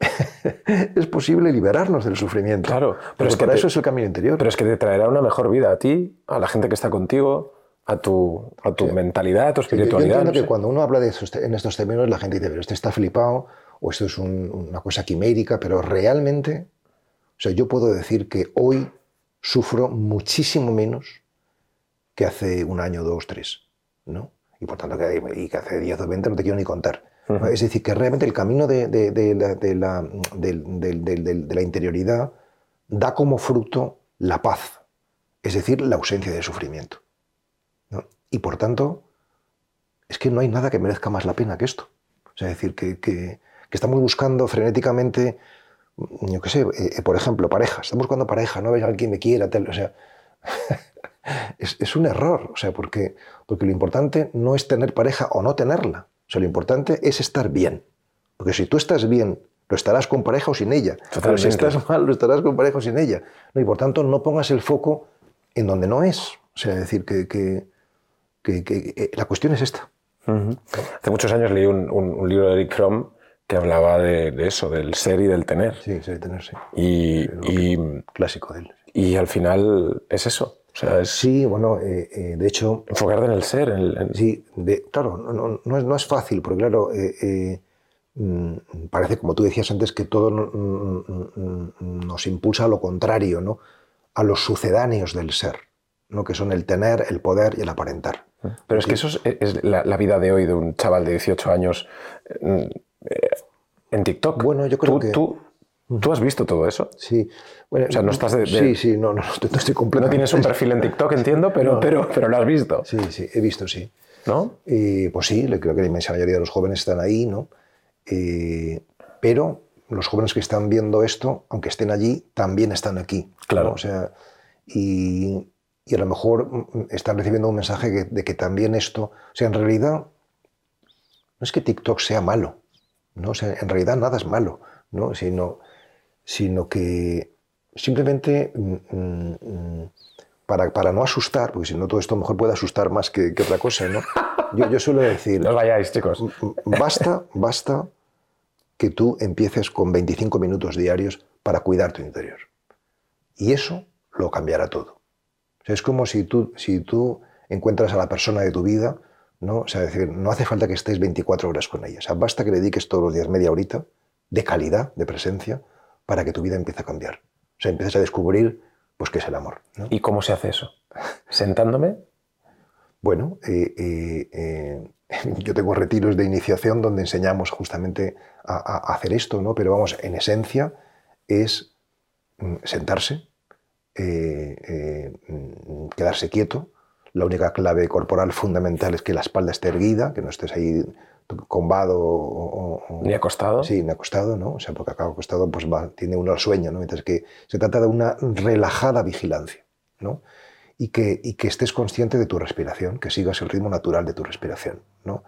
S2: es posible liberarnos del sufrimiento.
S1: Claro,
S2: pero es que para eso es el camino interior.
S1: Pero es que te traerá una mejor vida a ti, a la gente que está contigo, a tu, a tu mentalidad, a tu espiritualidad.
S2: yo entiendo que cuando uno habla de en estos términos, la gente dice, pero este está flipado, o esto es una cosa quimérica, pero realmente, o sea, yo puedo decir que hoy sufro muchísimo menos que hace un año, dos, tres, ¿no? Y por tanto, que, y que hace 10 o 20 no te quiero ni contar. Es decir, que realmente el camino de, la, la, interioridad da como fruto la paz, es decir, la ausencia de sufrimiento. Y por tanto, es que no hay nada que merezca más la pena que esto. O sea, es decir, que, que estamos buscando frenéticamente, yo qué sé, eh, por ejemplo, pareja. Estamos buscando pareja, no ves a alguien que me quiera, tal, o sea, es, un error, o sea, porque, porque lo importante no es tener pareja o no tenerla, o sea, lo importante es estar bien. Porque si tú estás bien, lo estarás con pareja o sin ella. Pero si estás mal, lo estarás con pareja o sin ella. No, y por tanto, no pongas el foco en donde no es. O sea, decir que, que, eh, la cuestión es esta.
S1: Hace muchos años leí un, un libro de Eric Fromm que hablaba de, eso, del ser y del tener.
S2: Sí, ser y tener, sí.
S1: Y,
S2: clásico de él.
S1: Y al final es eso. O sea, es
S2: sí, bueno, eh, eh, de hecho...
S1: Enfocarte en el ser. En,
S2: Sí, claro, no, no, es, no, es, fácil, porque claro, eh, mm, parece, como tú decías antes, que todo nos impulsa a lo contrario, ¿no? A los sucedáneos del ser, ¿no? Que son el tener, el poder y el aparentar.
S1: Pero es que eso es, la, la, vida de hoy de un chaval de 18 años en TikTok.
S2: Bueno, yo creo
S1: ¿Tú,
S2: que...
S1: Tú, ¿Tú has visto todo eso?
S2: Sí.
S1: Bueno, o sea, no estás de,
S2: Sí, sí, no, no, estoy completamente...
S1: No tienes un perfil en TikTok, entiendo, pero, pero, pero lo has visto.
S2: Sí, sí, he visto, sí.
S1: ¿No?
S2: Pues sí, creo que la inmensa mayoría de los jóvenes están ahí, ¿no? pero los jóvenes que están viendo esto, aunque estén allí, también están aquí.
S1: Claro.
S2: O sea, y, y, a lo mejor mm, están recibiendo un mensaje de que también esto... O sea, en realidad, no es que TikTok sea malo, ¿no? en realidad nada es malo, ¿no? sino, sino que simplemente mm, mm, para, para, no asustar, porque si no todo esto mejor puede asustar más que, otra cosa, ¿no? Yo, yo, suelo decir...
S1: no vayáis, chicos.
S2: Basta, basta que tú empieces con 25 minutos diarios para cuidar tu interior. Y eso lo cambiará todo. Es como si tú, si tú encuentras a la persona de tu vida ¿no? O sea, decir, no hace falta que estés 24 horas con ella. O sea, basta que le dediques todos los días media horita de calidad, de presencia, para que tu vida empiece a cambiar. O sea, empieces a descubrir pues, qué es el amor.
S1: ¿Y cómo se hace eso? ¿Sentándome?
S2: Bueno, eh, eh, eh, yo tengo retiros de iniciación donde enseñamos justamente a, hacer esto, ¿no? Pero vamos, en esencia es mm, sentarse, mm, quedarse quieto, la única clave corporal fundamental es que la espalda esté erguida, que no estés ahí combado o,
S1: ni acostado.
S2: Sí, ni acostado, ¿no? O sea, porque acá acostado pues va, tiene uno el sueño, ¿no? Mientras que se trata de una relajada vigilancia, ¿no? Y que, y que estés consciente de tu respiración, que sigas el ritmo natural de tu respiración, ¿no?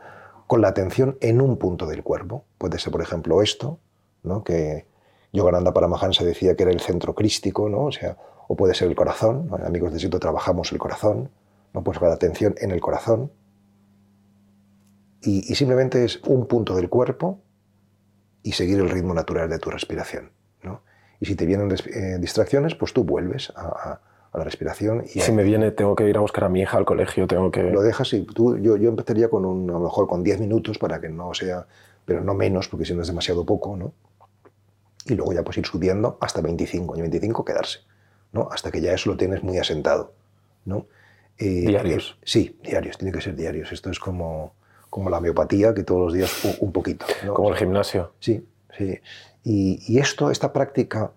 S2: Con la atención en un punto del cuerpo. Puede ser, por ejemplo, esto, ¿no? Que Yogananda Paramahansa decía que era el centro crístico, ¿no? O sea, o puede ser el corazón. Amigos de Sito trabajamos el corazón, ¿no? Pues con la atención en el corazón, y, simplemente es un punto del cuerpo y seguir el ritmo natural de tu respiración. ¿no? Y si te vienen eh, distracciones, pues tú vuelves a, la respiración.
S1: Y si me viene, tengo que ir a buscar a mi hija al colegio, tengo que...
S2: Lo dejas y tú, yo, yo empezaría con un, a lo mejor con 10 minutos para que no sea, pero no menos, porque si no es demasiado poco, ¿no? Y luego ya pues ir subiendo hasta 25, y 25 quedarse, ¿no? Hasta que ya eso lo tienes muy asentado, ¿no?
S1: Eh, ¿Diarios?
S2: sí, diarios, tiene que ser diarios. Esto es como como la miopatía, que todos los días un, poquito.
S1: Como el gimnasio.
S2: Sí, sí. Y, esto, esta práctica,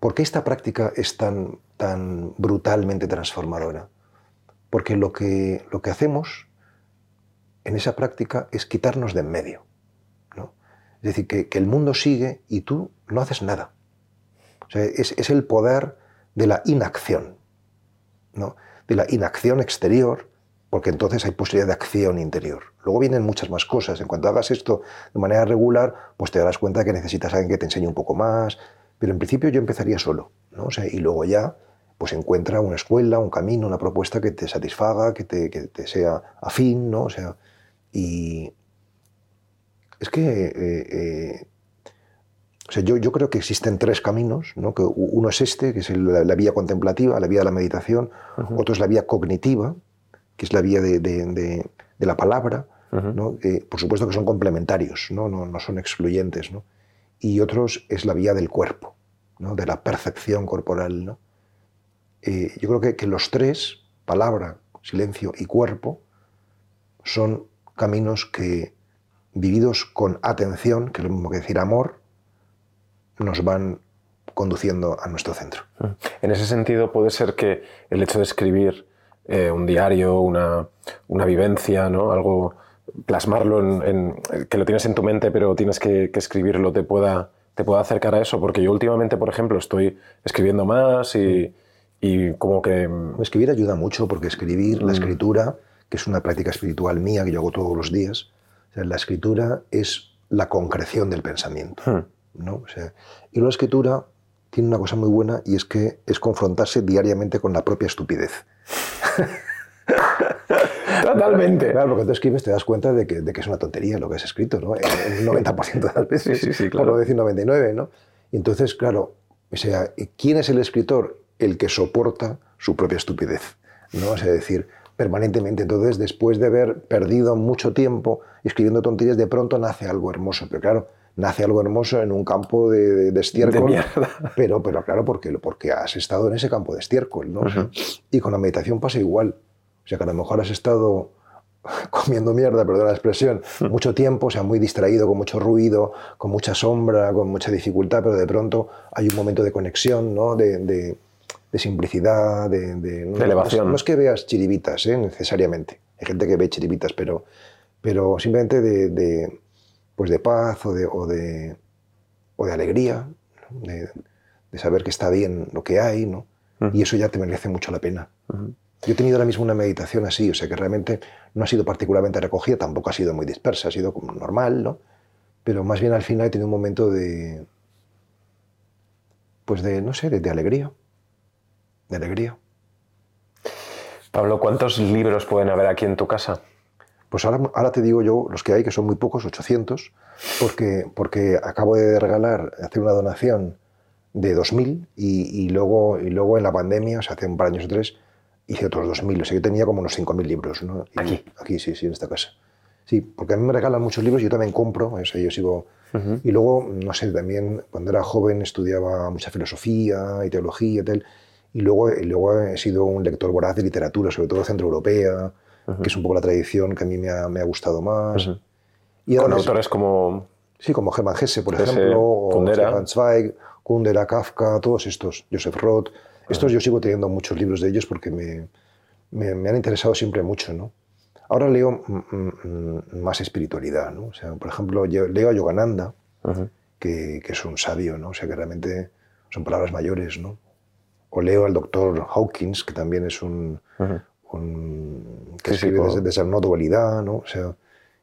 S2: ¿por qué esta práctica es tan, tan brutalmente transformadora? Porque lo que, lo que hacemos en esa práctica es quitarnos de en medio. ¿no? Es decir, que, que, el mundo sigue y tú no haces nada. O sea, es, es, el poder de la inacción, ¿no? de la inacción exterior porque entonces hay posibilidad de acción interior. Luego vienen muchas más cosas. En cuanto hagas esto de manera regular, pues te darás cuenta que necesitas a alguien que te enseñe un poco más. Pero en principio yo empezaría solo, ¿no? y luego ya pues encuentra una escuela, un camino, una propuesta que te satisfaga, que te, sea afín, ¿no? O sea, y es que eh, eh, o sea, yo, yo, creo que existen tres caminos, ¿no? que uno es este, que es la, vía contemplativa, la vía de la meditación, otro es la vía cognitiva, que es la vía de, la palabra, por supuesto que son complementarios, no, no, son excluyentes, y otros es la vía del cuerpo, de la percepción corporal. Eh, yo creo que, los tres, palabra, silencio y cuerpo, son caminos que, vividos con atención, que es lo mismo que decir amor, nos van conduciendo a nuestro centro.
S1: En ese sentido, puede ser que el hecho de escribir eh, un diario, una, vivencia, ¿no? algo, plasmarlo en, que lo tienes en tu mente pero tienes que, escribirlo, te pueda, te pueda acercar a eso, porque yo últimamente, por ejemplo, estoy escribiendo más y, como que...
S2: Escribir ayuda mucho porque escribir, la mm. escritura, que es una práctica espiritual mía que yo hago todos los días, la escritura es la concreción del pensamiento. Hmm. ¿No? y la escritura tiene una cosa muy buena y es que es confrontarse diariamente con la propia estupidez.
S1: Totalmente.
S2: Claro, porque tú escribes te das cuenta de que, de que es una tontería lo que has escrito, ¿no? El 90% de las veces,
S1: sí, sí, claro.
S2: por no decir 99, ¿no? Y entonces, claro, o sea, ¿quién es el escritor? El que soporta su propia estupidez, ¿no? Es decir, permanentemente. Entonces, después de haber perdido mucho tiempo escribiendo tonterías, de pronto nace algo hermoso. Pero claro, nace algo hermoso en un campo de, de, estiércol. pero, pero claro, porque, porque has estado en ese campo de estiércol, ¿no? Y con la meditación pasa igual. O sea, que a lo mejor has estado comiendo mierda, perdón la expresión, mucho tiempo, o sea, muy distraído, con mucho ruido, con mucha sombra, con mucha dificultad, pero de pronto hay un momento de conexión, ¿no? De, de, simplicidad, de,
S1: elevación.
S2: No, es que veas chiribitas, ¿eh? necesariamente. Hay gente que ve chiribitas, pero, pero simplemente de, pues de paz o de, o de, o de alegría, de, saber que está bien lo que hay, ¿no? Y eso ya te merece mucho la pena. Yo he tenido ahora mismo una meditación así, o sea que realmente no ha sido particularmente recogida, tampoco ha sido muy dispersa, ha sido como normal, ¿no? Pero más bien al final he tenido un momento de, pues de, no sé, de, de alegría, de alegría.
S1: Pablo, ¿cuántos libros pueden haber aquí en tu casa?
S2: Pues ahora, ahora te digo yo los que hay, que son muy pocos, 800, porque, porque acabo de regalar, hacer una donación de 2.000 y, y, luego, y luego en la pandemia, o sea, hace un par de años o tres, hice otros 2.000. O sea, yo tenía como unos 5.000 libros. ¿no?
S1: ¿Aquí?
S2: Aquí, sí, sí, en esta casa. Sí, porque a mí me regalan muchos libros y yo también compro, o sea, yo sigo... Y luego, no sé, también cuando era joven estudiaba mucha filosofía y teología y tal, y luego, y luego he sido un lector voraz de literatura, sobre todo centroeuropea, que es un poco la tradición que a mí me ha, me ha gustado más.
S1: y Con autores como...
S2: Sí, como Hermann Hesse, por ejemplo, o Kundera. Zweig, Kundera, Kafka, todos estos, Joseph Roth. Estos yo sigo teniendo muchos libros de ellos porque me, me, han interesado siempre mucho, ¿no? Ahora leo más espiritualidad, ¿no? O sea, por ejemplo, leo a Yogananda, que, que, es un sabio, ¿no? O sea, que realmente son palabras mayores, ¿no? O leo al doctor Hawkins, que también es un... que escribe desde, desde, la no dualidad, ¿no? O sea,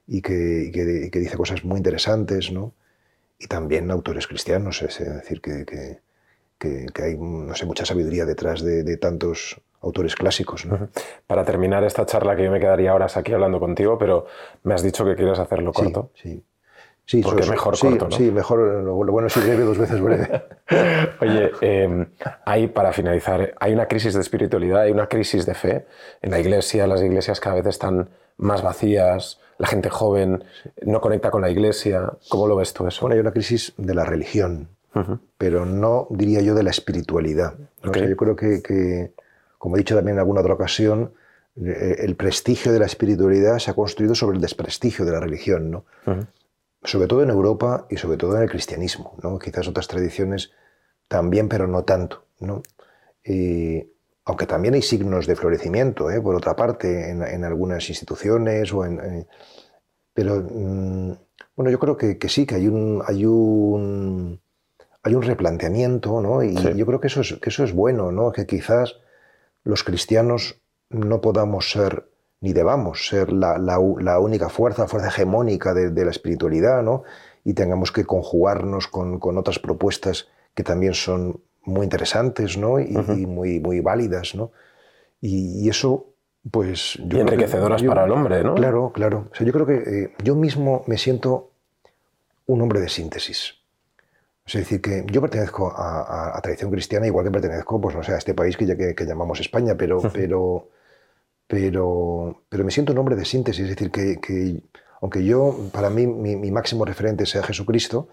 S2: y que, que, dice cosas muy interesantes, ¿no? Y también autores cristianos, es decir, que, que hay, no sé, mucha sabiduría detrás de, de tantos autores clásicos. ¿no?
S1: Para terminar esta charla, que yo me quedaría horas aquí hablando contigo, pero me has dicho que quieres hacerlo corto.
S2: Sí, sí.
S1: Porque es mejor
S2: sí,
S1: corto, ¿no?
S2: Sí, mejor, lo, bueno es breve dos veces breve.
S1: Oye, em, hay, para finalizar, hay una crisis de espiritualidad, hay una crisis de fe en la iglesia, las iglesias cada vez están más vacías, la gente joven no conecta con la iglesia. ¿Cómo lo ves tú eso?
S2: Bueno, hay una crisis de la religión, pero no diría yo de la espiritualidad. yo creo que como he dicho también en alguna otra ocasión, eh, el prestigio de la espiritualidad se ha construido sobre el desprestigio de la religión, ¿no? Sobre todo en Europa y sobre todo en el cristianismo, ¿no? Quizás otras tradiciones también, pero no tanto, ¿no? aunque también hay signos de florecimiento, ¿eh? por otra parte, en, algunas instituciones o en... pero, mm, bueno, yo creo que, sí, que hay un... Hay un hay un replanteamiento, ¿no? Y yo creo que eso es, que eso es bueno, ¿no? Que quizás los cristianos no podamos ser ni debamos ser la, única fuerza, fuerza hegemónica de, la espiritualidad, ¿no? y tengamos que conjugarnos con, otras propuestas que también son muy interesantes ¿no? y, muy, muy válidas. ¿no? Y, eso, pues...
S1: y enriquecedoras para el hombre, ¿no?
S2: Claro, claro. O sea, yo creo que eh, yo mismo me siento un hombre de síntesis. Es decir, que yo pertenezco a, a, tradición cristiana, igual que pertenezco, pues no sé, a este país que, ya, que, llamamos España, pero, pero, pero, pero me siento un hombre de síntesis. Es decir, que, que aunque yo, para mí, mi, máximo referente sea Jesucristo,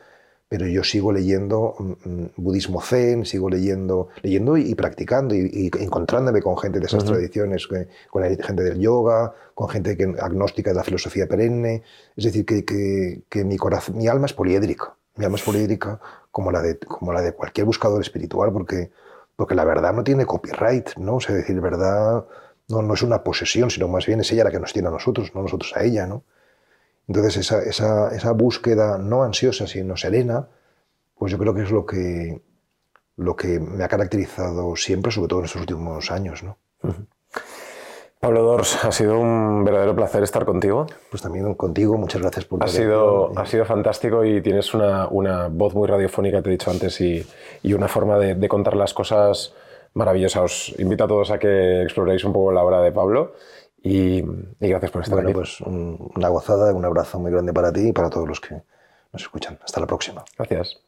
S2: pero yo sigo leyendo mm, mm, budismo zen, sigo leyendo, leyendo y, practicando y, encontrándome con gente de esas tradiciones, con gente del yoga, con gente que, agnóstica de la filosofía perenne. Es decir, que, que mi, corazón, mi alma es poliédrica. Mi alma es poliédrica como la de, como la de cualquier buscador espiritual, porque, porque la verdad no tiene copyright, ¿no? O sea, decir, verdad no, no es una posesión, sino más bien es ella la que nos tiene a nosotros, no nosotros a ella, ¿no? Entonces, esa, esa, esa búsqueda no ansiosa, sino serena, pues yo creo que es lo que, lo que me ha caracterizado siempre, sobre todo en estos últimos años, ¿no?
S1: Pablo Dors, ha sido un verdadero placer estar contigo.
S2: Pues también contigo, muchas gracias por
S1: ha sido Ha sido fantástico y tienes una, una, voz muy radiofónica, te he dicho antes, y, y una forma de, de, contar las cosas maravillosa. Os invito a todos a que exploréis un poco la obra de Pablo y, y gracias por estar
S2: bueno,
S1: aquí.
S2: pues una gozada, un abrazo muy grande para ti y para todos los que nos escuchan. Hasta la próxima.
S1: Gracias.